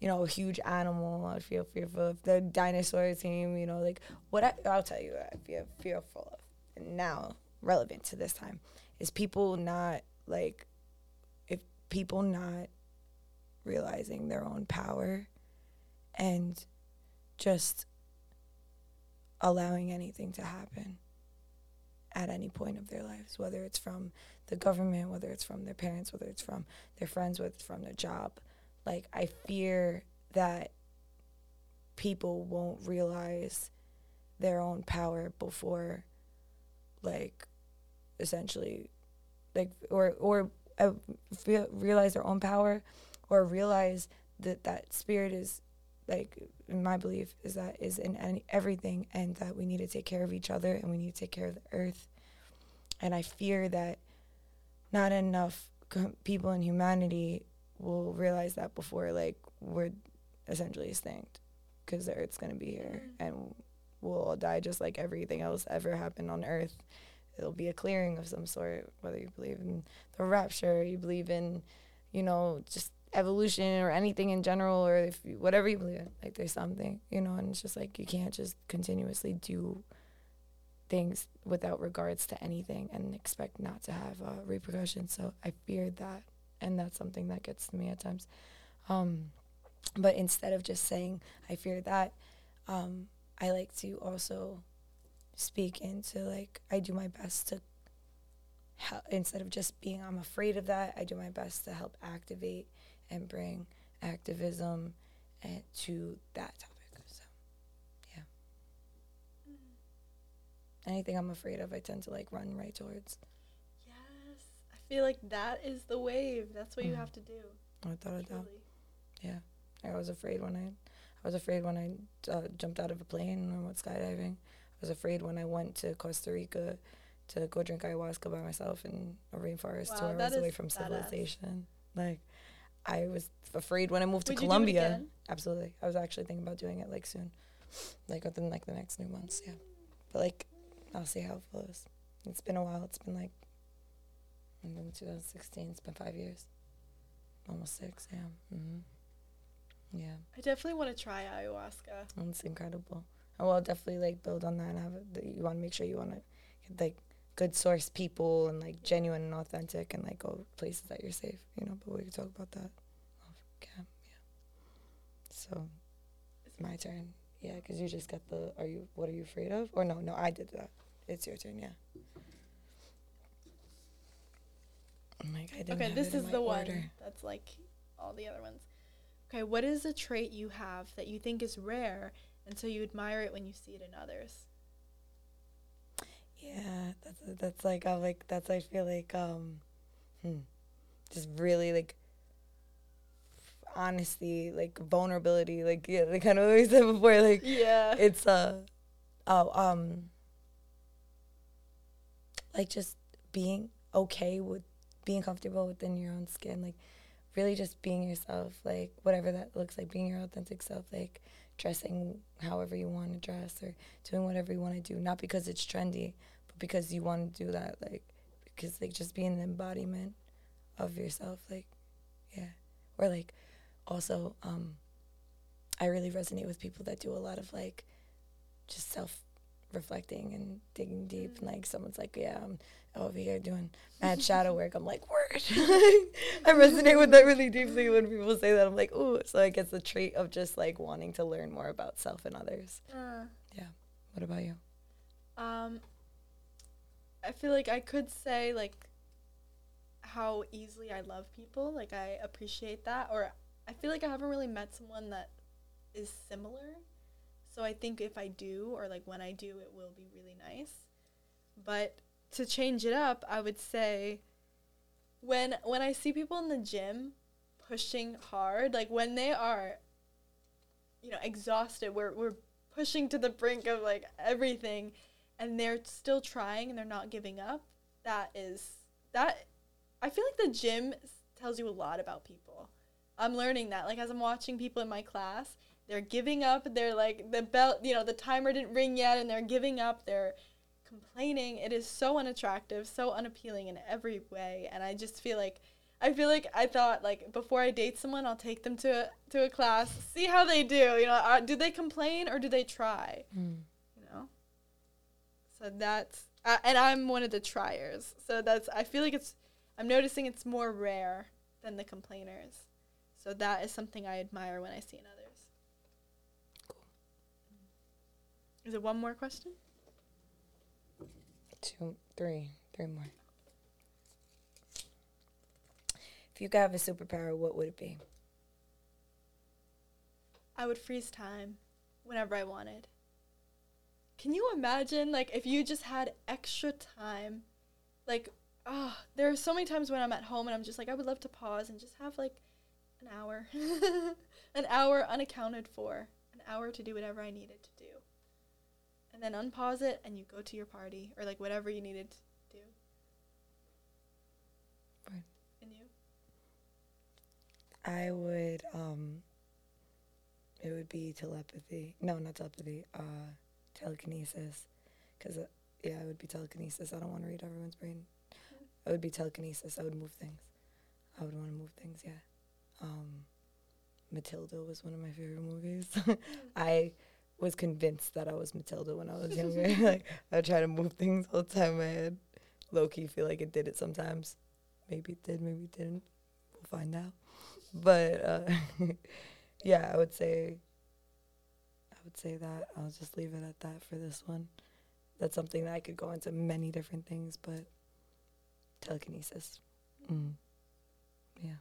you know, a huge animal, I'd feel fearful. If the dinosaur team, you know, like what I, I'll tell you, I feel fearful of. And now, relevant to this time, is people not like, people not realizing their own power, and just allowing anything to happen at any point of their lives, whether it's from the government, whether it's from their parents, whether it's from their friends, whether it's from their job. Like, I fear that people won't realize their own power before, like, essentially, like, or, or uh, feel, realize their own power or realize that that spirit is like in my belief is that is in any, everything and that we need to take care of each other and we need to take care of the earth. And i fear that not enough co- people in humanity will realize that before like we're essentially extinct because the earth's going to be here and we'll all die just like everything else ever happened on earth it'll be a clearing of some sort whether you believe in the rapture you believe in you know just evolution or anything in general or if you, whatever you believe in like there's something you know and it's just like you can't just continuously do things without regards to anything and expect not to have uh, repercussions so i feared that and that's something that gets to me at times. Um, but instead of just saying i fear that um, i like to also speak into like i do my best to help instead of just being i'm afraid of that i do my best to help activate and bring activism and to that topic. So, yeah. Anything I'm afraid of, I tend to like run right towards. Yes. I feel like that is the wave. That's what you Mm. have to do. Without a doubt. Truly. Yeah. I was afraid when I, I was afraid when I uh, jumped out of a plane and went skydiving. I was afraid when I went to Costa Rica to go drink ayahuasca by myself in a rainforest Wow, two hours away from badass. civilization. Like, I was afraid when I moved to Would it Colombia. Absolutely. I was actually thinking about doing it like soon, like within like the next new months. Yeah, but like I'll see how it flows. It's been a while. It's been like in 2016. It's been five years, almost six. Yeah. hmm Yeah, I definitely want to try ayahuasca. it's incredible. I will definitely like build on that and have it. You want to make sure you want to get like good source people and like genuine and authentic and like go places that you're safe. You know, but we can talk about that off cam. Yeah. So it's my turn. Yeah, because you just got the. Are you? What are you afraid of? Or no, no, I did that. It's your turn. Yeah. Oh like, I didn't Okay, this is my the one that's like all the other ones. Okay, what is a trait you have that you think is rare and so you admire it when you see it in others? Yeah, that's that's like I like that's I feel like um, hmm, just really like honesty, like vulnerability, like yeah, like kind of what we said before, like Yeah. it's uh oh um like just being okay with being comfortable within your own skin like really just being yourself like whatever that looks like being your authentic self like dressing however you want to dress or doing whatever you want to do not because it's trendy but because you want to do that like because like just being an embodiment of yourself like yeah. Or like also um I really resonate with people that do a lot of like just self reflecting and digging deep and like someone's like yeah I'm over here doing mad shadow work. I'm like, word. I resonate with that really deeply when people say that. I'm like, ooh. So I guess the trait of just like wanting to learn more about self and others. Uh, What about you? um, I feel like I could say like how easily I love people. Like I appreciate that, or I feel like I haven't really met someone that is similar. So I think if I do, or like when I do, it will be really nice. But to change it up, I would say when when I see people in the gym pushing hard, like when they are, you know, exhausted, we're we're pushing to the brink of like everything, and they're still trying and they're not giving up. That is that. I feel like the gym tells you a lot about people. I'm learning that. Like as I'm watching people in my class, they're giving up. They're like the bell, you know, the timer didn't ring yet, and they're giving up. They're complaining. It is so unattractive, so unappealing in every way, and I just feel like I feel like I thought like before I date someone, I'll take them to a, to a class, see how they do. You know, uh, do they complain or do they try? Mm. You know. So that's uh, and I'm one of the triers. So that's I feel like it's I'm noticing it's more rare than the complainers. So that is something I admire when I see in others. Cool. Is it one more question? Two, three, three more. If you could have a superpower, what would it be? I would freeze time whenever I wanted. Can you imagine like if you just had extra time? Like ah, there are so many times when I'm at home and I'm just like I would love to pause and just have like an hour. an hour unaccounted for. An hour to do whatever I needed to. And then unpause it and you go to your party or like whatever you needed to do. Right. And you? I would um it would be telepathy. No, not telepathy. Uh telekinesis. Cuz uh, yeah, it would be telekinesis. I don't want to read everyone's brain. It would be telekinesis. I would move things. I would want to move things, yeah. Um Matilda was one of my favorite movies. I was convinced that I was Matilda when I was younger. like I try to move things all the time in my head. Low key feel like it did it sometimes. Maybe it did, maybe it didn't. We'll find out but uh, yeah, I would say, I would say that I'll just leave it at that for this one. That's something that I could go into many different things, but telekinesis, mm. yeah.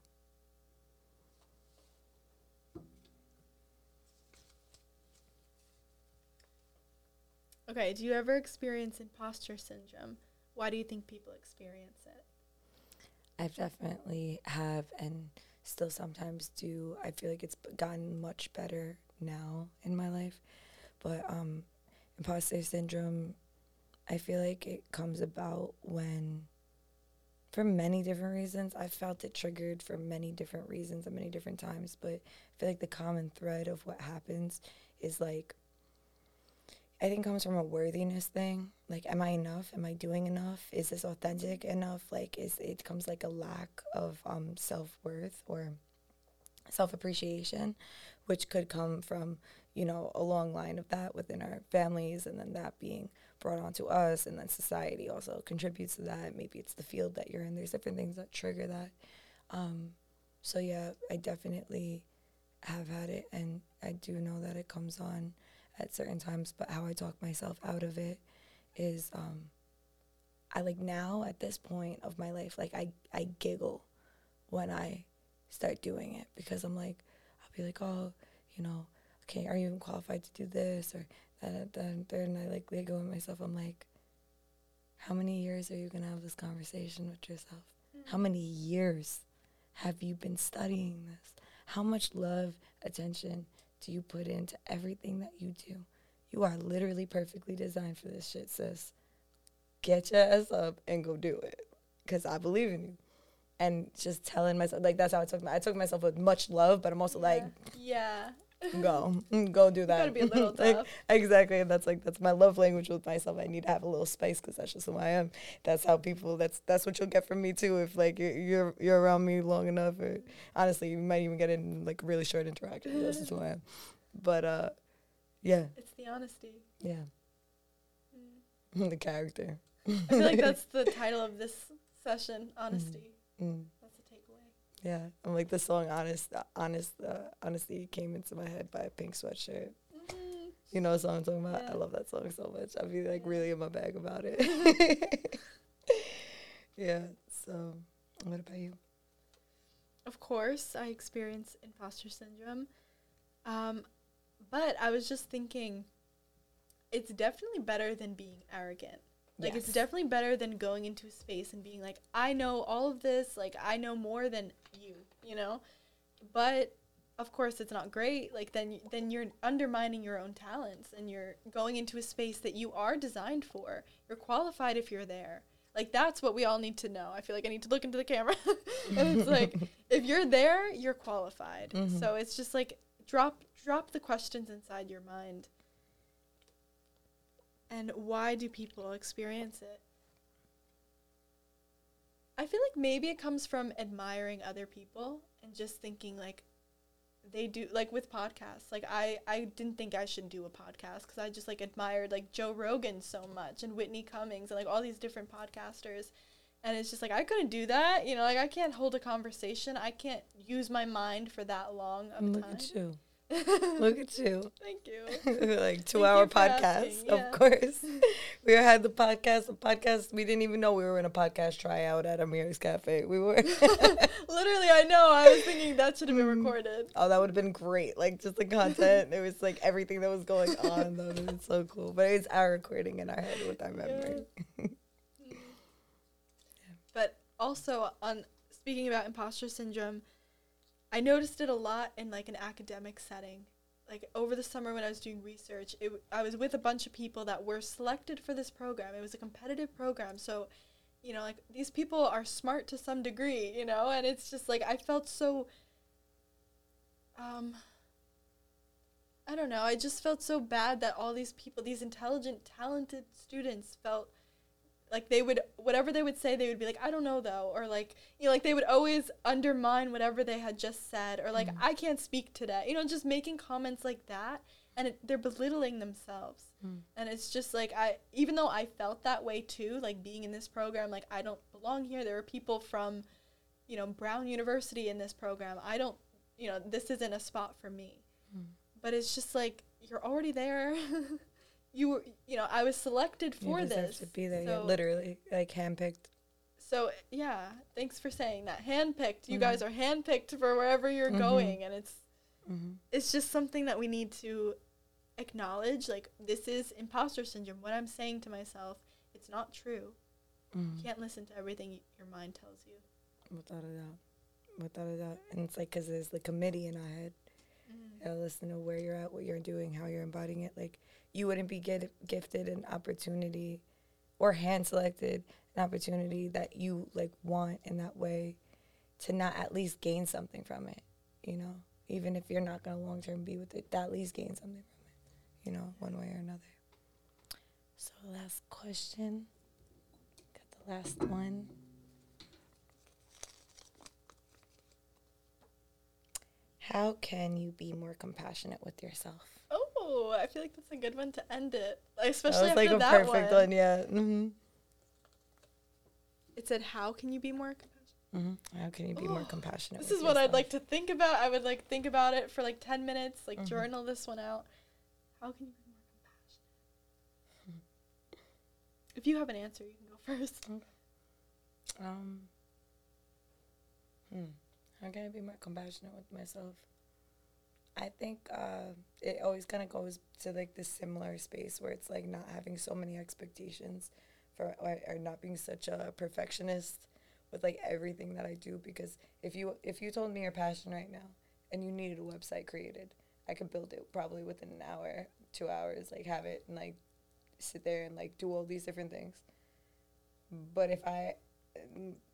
Okay, do you ever experience imposter syndrome? Why do you think people experience it? I definitely have, and still sometimes do. I feel like it's gotten much better now in my life, but um, imposter syndrome, I feel like it comes about when, for many different reasons, I've felt it triggered for many different reasons at many different times. But I feel like the common thread of what happens is like. I think comes from a worthiness thing. Like, am I enough? Am I doing enough? Is this authentic enough? Like, is it comes like a lack of um, self worth or self appreciation, which could come from you know a long line of that within our families, and then that being brought onto us, and then society also contributes to that. Maybe it's the field that you're in. There's different things that trigger that. Um, so yeah, I definitely have had it, and I do know that it comes on at certain times, but how I talk myself out of it is um I like now at this point of my life, like I, I giggle when I start doing it because I'm like I'll be like, Oh, you know, okay, are you even qualified to do this or that then then I like giggle at myself. I'm like, How many years are you gonna have this conversation with yourself? How many years have you been studying this? How much love, attention do you put into everything that you do? You are literally perfectly designed for this shit, sis. Get your ass up and go do it. Because I believe in you. And just telling myself, like, that's how I took my, I took myself with much love, but I'm also like, yeah. Go, go do that. gotta be a little Like, tough. exactly. And that's like, that's my love language with myself. I need to have a little space because that's just who I am. That's how people, that's, that's what you'll get from me too. If like you're, you're, you're around me long enough or honestly, you might even get in like really short interactions. That's just who I am. But, uh, yeah, It's the honesty. yeah. Mm. the character. I feel like that's the title of this session. Honesty. Mm. Takeaway. Yeah, I'm like the song "Honest." Honest, uh, honesty came into my head by a Pink Sweatshirt. Mm. You know what song I'm talking about? Yeah. I love that song so much. I'd be like Yeah. really in my bag about it. yeah. So, what about you? Of course, I experience imposter syndrome. Um, but I was just thinking, it's definitely better than being arrogant. Like, it's definitely better than going into a space and being like, I know all of this. Like, I know more than you, know? But of course, it's not great. Like, then, then you're undermining your own talents and you're going into a space that you are designed for. You're qualified if you're there. Like, that's what we all need to know. I feel like I need to look into the camera. and it's like, if you're there, you're qualified. Mhm. So it's just like drop drop the questions inside your mind. And why do people experience it? I feel like maybe it comes from admiring other people and just thinking like they do like with podcasts. Like I I didn't think I should do a podcast cuz I just like admired like Joe Rogan so much and Whitney Cummings and like all these different podcasters and it's just like I couldn't do that. You know, like I can't hold a conversation. I can't use my mind for that long of Look mm, time. at you. Look at you. Thank you. like two Thank hour podcast, yeah. of course. we had the podcast, the podcast. We didn't even know we were in a podcast tryout at Amir's Cafe. We were. Literally, I know. I was thinking that should have been Mm. recorded. Oh, that would have been great. Like just the content. it was like everything that was going on. That would have been so cool. But it's our recording in our head with our memory. But also on speaking about imposter syndrome, I noticed it a lot in like an academic setting. Like over the summer when I was doing research, it, I was with a bunch of people that were selected for this program. It was a competitive program, so you know, like these people are smart to some degree, you know, and it's just like I felt so um I don't know, I just felt so bad that all these people, these intelligent, talented students felt like they would whatever they would say they would be like i don't know though or like you know like they would always undermine whatever they had just said or like Mm. i can't speak today you know just making comments like that and it, they're belittling themselves Mm. and it's just like i even though i felt that way too like being in this program like i don't belong here there are people from you know brown university in this program i don't you know this isn't a spot for me Mm. but it's just like you're already there you were you know i was selected for deserve this to be there. so- literally, like handpicked. so yeah, thanks for saying that. Handpicked. You Mhm. guys are handpicked for wherever you're Mhm. going, and it's Mm-hmm. it's just something that we need to acknowledge. Like this is imposter syndrome. What I'm saying to myself, it's not true. Mm-hmm. You can't listen to everything y- your mind tells you. Without a doubt. Without a doubt. And it's like, because there's the committee in our head. You gotta listen to where you're at, what you're doing, how you're embodying it. Like, you wouldn't be get, gifted an opportunity or hand selected an opportunity that you like want in that way to not at least gain something from it, you know? Even if you're not gonna long term be with it, at least gain something from it, you know, one way or another. So, last question. Got the last one. How can you be more compassionate with yourself? Oh, I feel like that's a good one to end it, like, That especially was after like a that perfect one. one, yeah. hmm It said, "How can you be more compassionate?" hmm How can you be more Oh, compassionate? This is what I'd like to think about. I would like think about it for like ten minutes, like Mhm. journal this one out. How can you be more compassionate? If you have an answer, you can go first. Okay. Um. Hmm. How can I be more compassionate with myself? I think uh, it always kind of goes to like this similar space where it's like not having so many expectations for or, or not being such a perfectionist with like everything that I do because if you if you told me your passion right now and you needed a website created, I could build it probably within an hour, two hours, like have it and like sit there and like do all these different things. But if I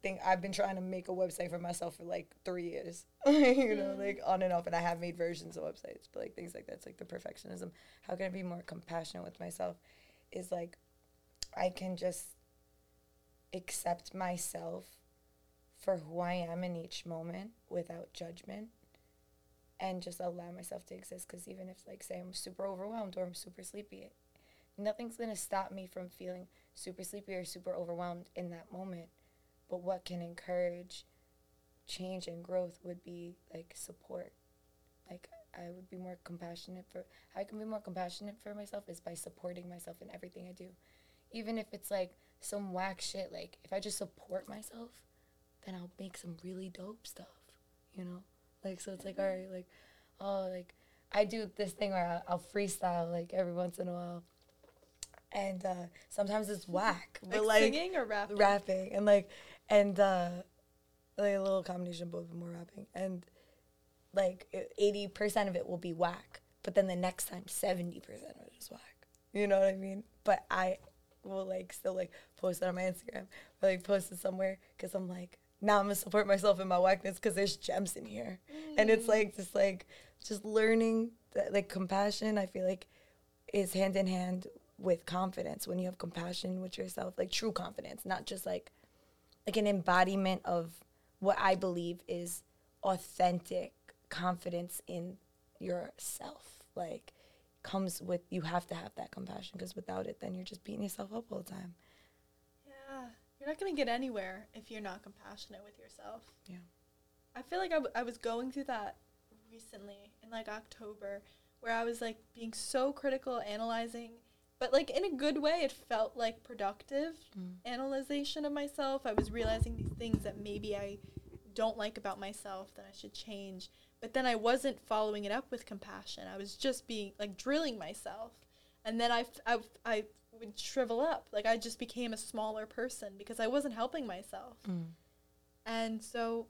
think I've been trying to make a website for myself for like three years, you know, Mm. like on and off, and I have made versions of websites, but like things like that's like the perfectionism. How can I be more compassionate with myself? Is like I can just accept myself for who I am in each moment without judgment and just allow myself to exist because even if like say I'm super overwhelmed or I'm super sleepy, nothing's gonna stop me from feeling super sleepy or super overwhelmed in that moment. But what can encourage change and growth would be like support. Like I would be more compassionate for how I can be more compassionate for myself is by supporting myself in everything I do. Even if it's like some whack shit, like if I just support myself, then I'll make some really dope stuff, you know? Like so it's like all right, like oh like I do this thing where I'll, I'll freestyle like every once in a while. And uh, sometimes it's whack, but Like, like singing or rapping? rapping and like and uh like a little combination of both and more rapping and like eighty percent of it will be whack, but then the next time seventy percent of it is whack. You know what I mean? But I will like still like post it on my Instagram or like post it somewhere because I'm like now I'm gonna support myself in my whackness because there's gems in here, and it's like just like just learning that like compassion. I feel like is hand in hand with confidence when you have compassion with yourself, like true confidence, not just like like an embodiment of what I believe is authentic confidence in yourself. Like comes with you have to have that compassion because without it then you're just beating yourself up all the time. Yeah. You're not going to get anywhere if you're not compassionate with yourself. Yeah. I feel like I, w- I was going through that recently in like October where I was like being so critical, analyzing, but like in a good way. It felt like productive Mm. analyzation of myself. I was realizing these things that maybe I don't like about myself that I should change. But then I wasn't following it up with compassion. I was just being like drilling myself. And then I, f- I, f- I would shrivel up. Like I just became a smaller person because I wasn't helping myself. Mm. And so,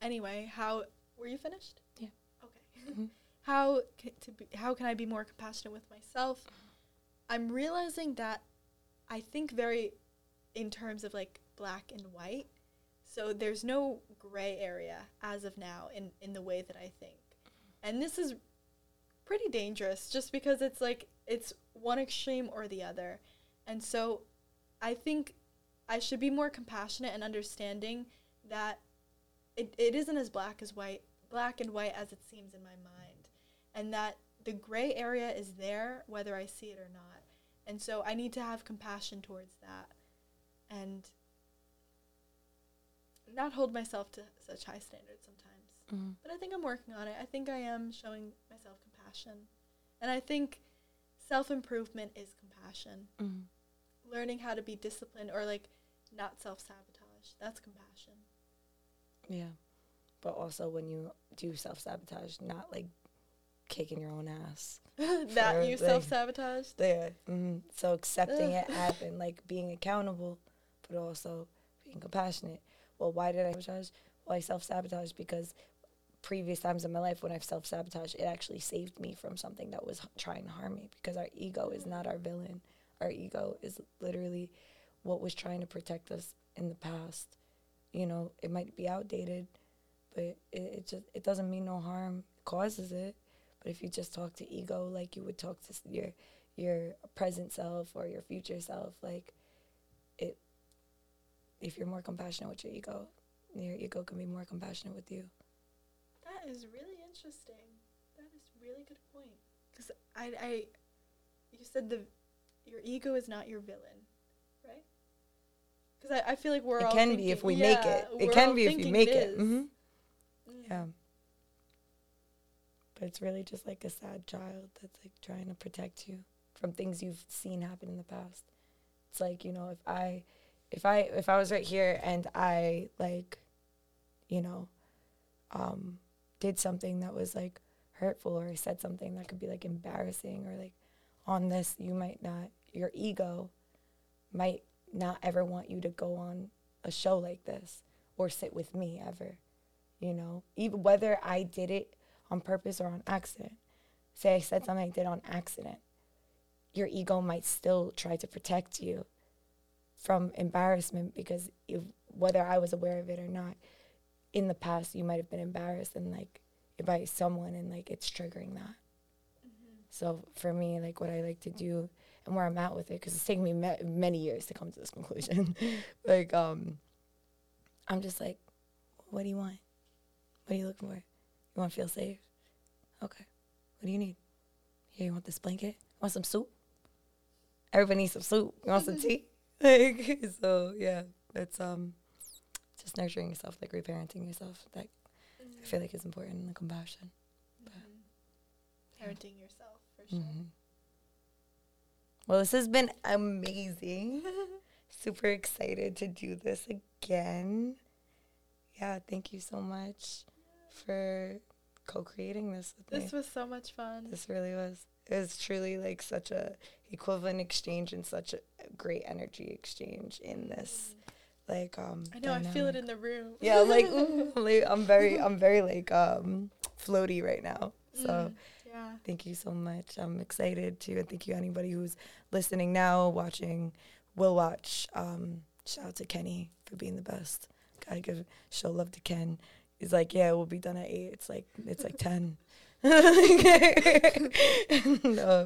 anyway, how were you finished? Yeah. Okay. Mhm. how ca- to be, how can I be more compassionate with myself? I'm realizing that I think very in terms of like black and white. So there's no gray area as of now in in the way that I think. And this is pretty dangerous just because it's like it's one extreme or the other. And so I think I should be more compassionate and understanding that it, it isn't as black as white, black and white as it seems in my mind. And that the gray area is there whether I see it or not. And so I need to have compassion towards that and not hold myself to such high standards sometimes. Mm. But I think I'm working on it. I think I am showing myself compassion. And I think self improvement is compassion. Mm. Learning how to be disciplined or like not self sabotage. That's compassion. Yeah. But also when you do self sabotage, not like kicking your own ass. that you self sabotage. There. hmm So accepting it happened, like being accountable, but also being compassionate. Well, why did I sabotage? Well, I self sabotage because previous times in my life when I've self sabotaged, it actually saved me from something that was h- trying to harm me because our ego is not our villain. Our ego is literally what was trying to protect us in the past. You know, it might be outdated, but it, it just it doesn't mean no harm. It causes it. But if you just talk to ego like you would talk to your your present self or your future self, like it if you're more compassionate with your ego, your ego can be more compassionate with you. That is really interesting. That is a really good point. Because I, I, you said the, your ego is not your villain, right? Because I, I feel like we're it all can thinking, be if we make it. It can be if you make it it. is. hmm Mm. Yeah. But it's really just like a sad child that's like trying to protect you from things you've seen happen in the past. It's like, you know, if I if I if I was right here and I like you know um did something that was like hurtful or said something that could be like embarrassing or like on this you might not your ego might not ever want you to go on a show like this or sit with me ever you know even whether i did it on purpose or on accident. Say i said something i did on accident. Your ego might still try to protect you from embarrassment because if, whether i was aware of it or not in the past you might have been embarrassed and like by someone and like it's triggering that. So for me like what i like to do and where i'm at with it because it's taken me ma- many years to come to this conclusion. Like um i'm just like what do you want? What are you looking for you want to feel safe okay what do you need here you want this blanket want some soup everybody needs some soup. You want some tea? Like so, yeah. It's um, just nurturing yourself, like reparenting yourself. That I feel like is important in the compassion. Parenting yourself for sure. Mhm. Well, this has been amazing. Super excited to do this again. Yeah, thank you so much for co-creating this with me. This was so much fun. This really was. It was truly like such a equivalent exchange and such a great energy exchange in this. Like um I know. I feel it in the room. Yeah, like, ooh, like I'm very I'm very like um floaty right now. So Mm, yeah. thank you so much. I'm excited to and thank you anybody who's listening now, watching, will watch. Um shout out to Kenny for being the best. Gotta give show love to Ken. He's like, Yeah, we'll be done at eight. It's like it's like ten. no,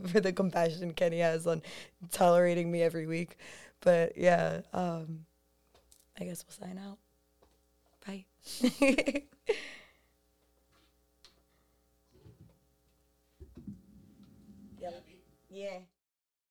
for the compassion Kenny has on tolerating me every week. But yeah, um, I guess we'll sign out. Bye. Happy? yeah.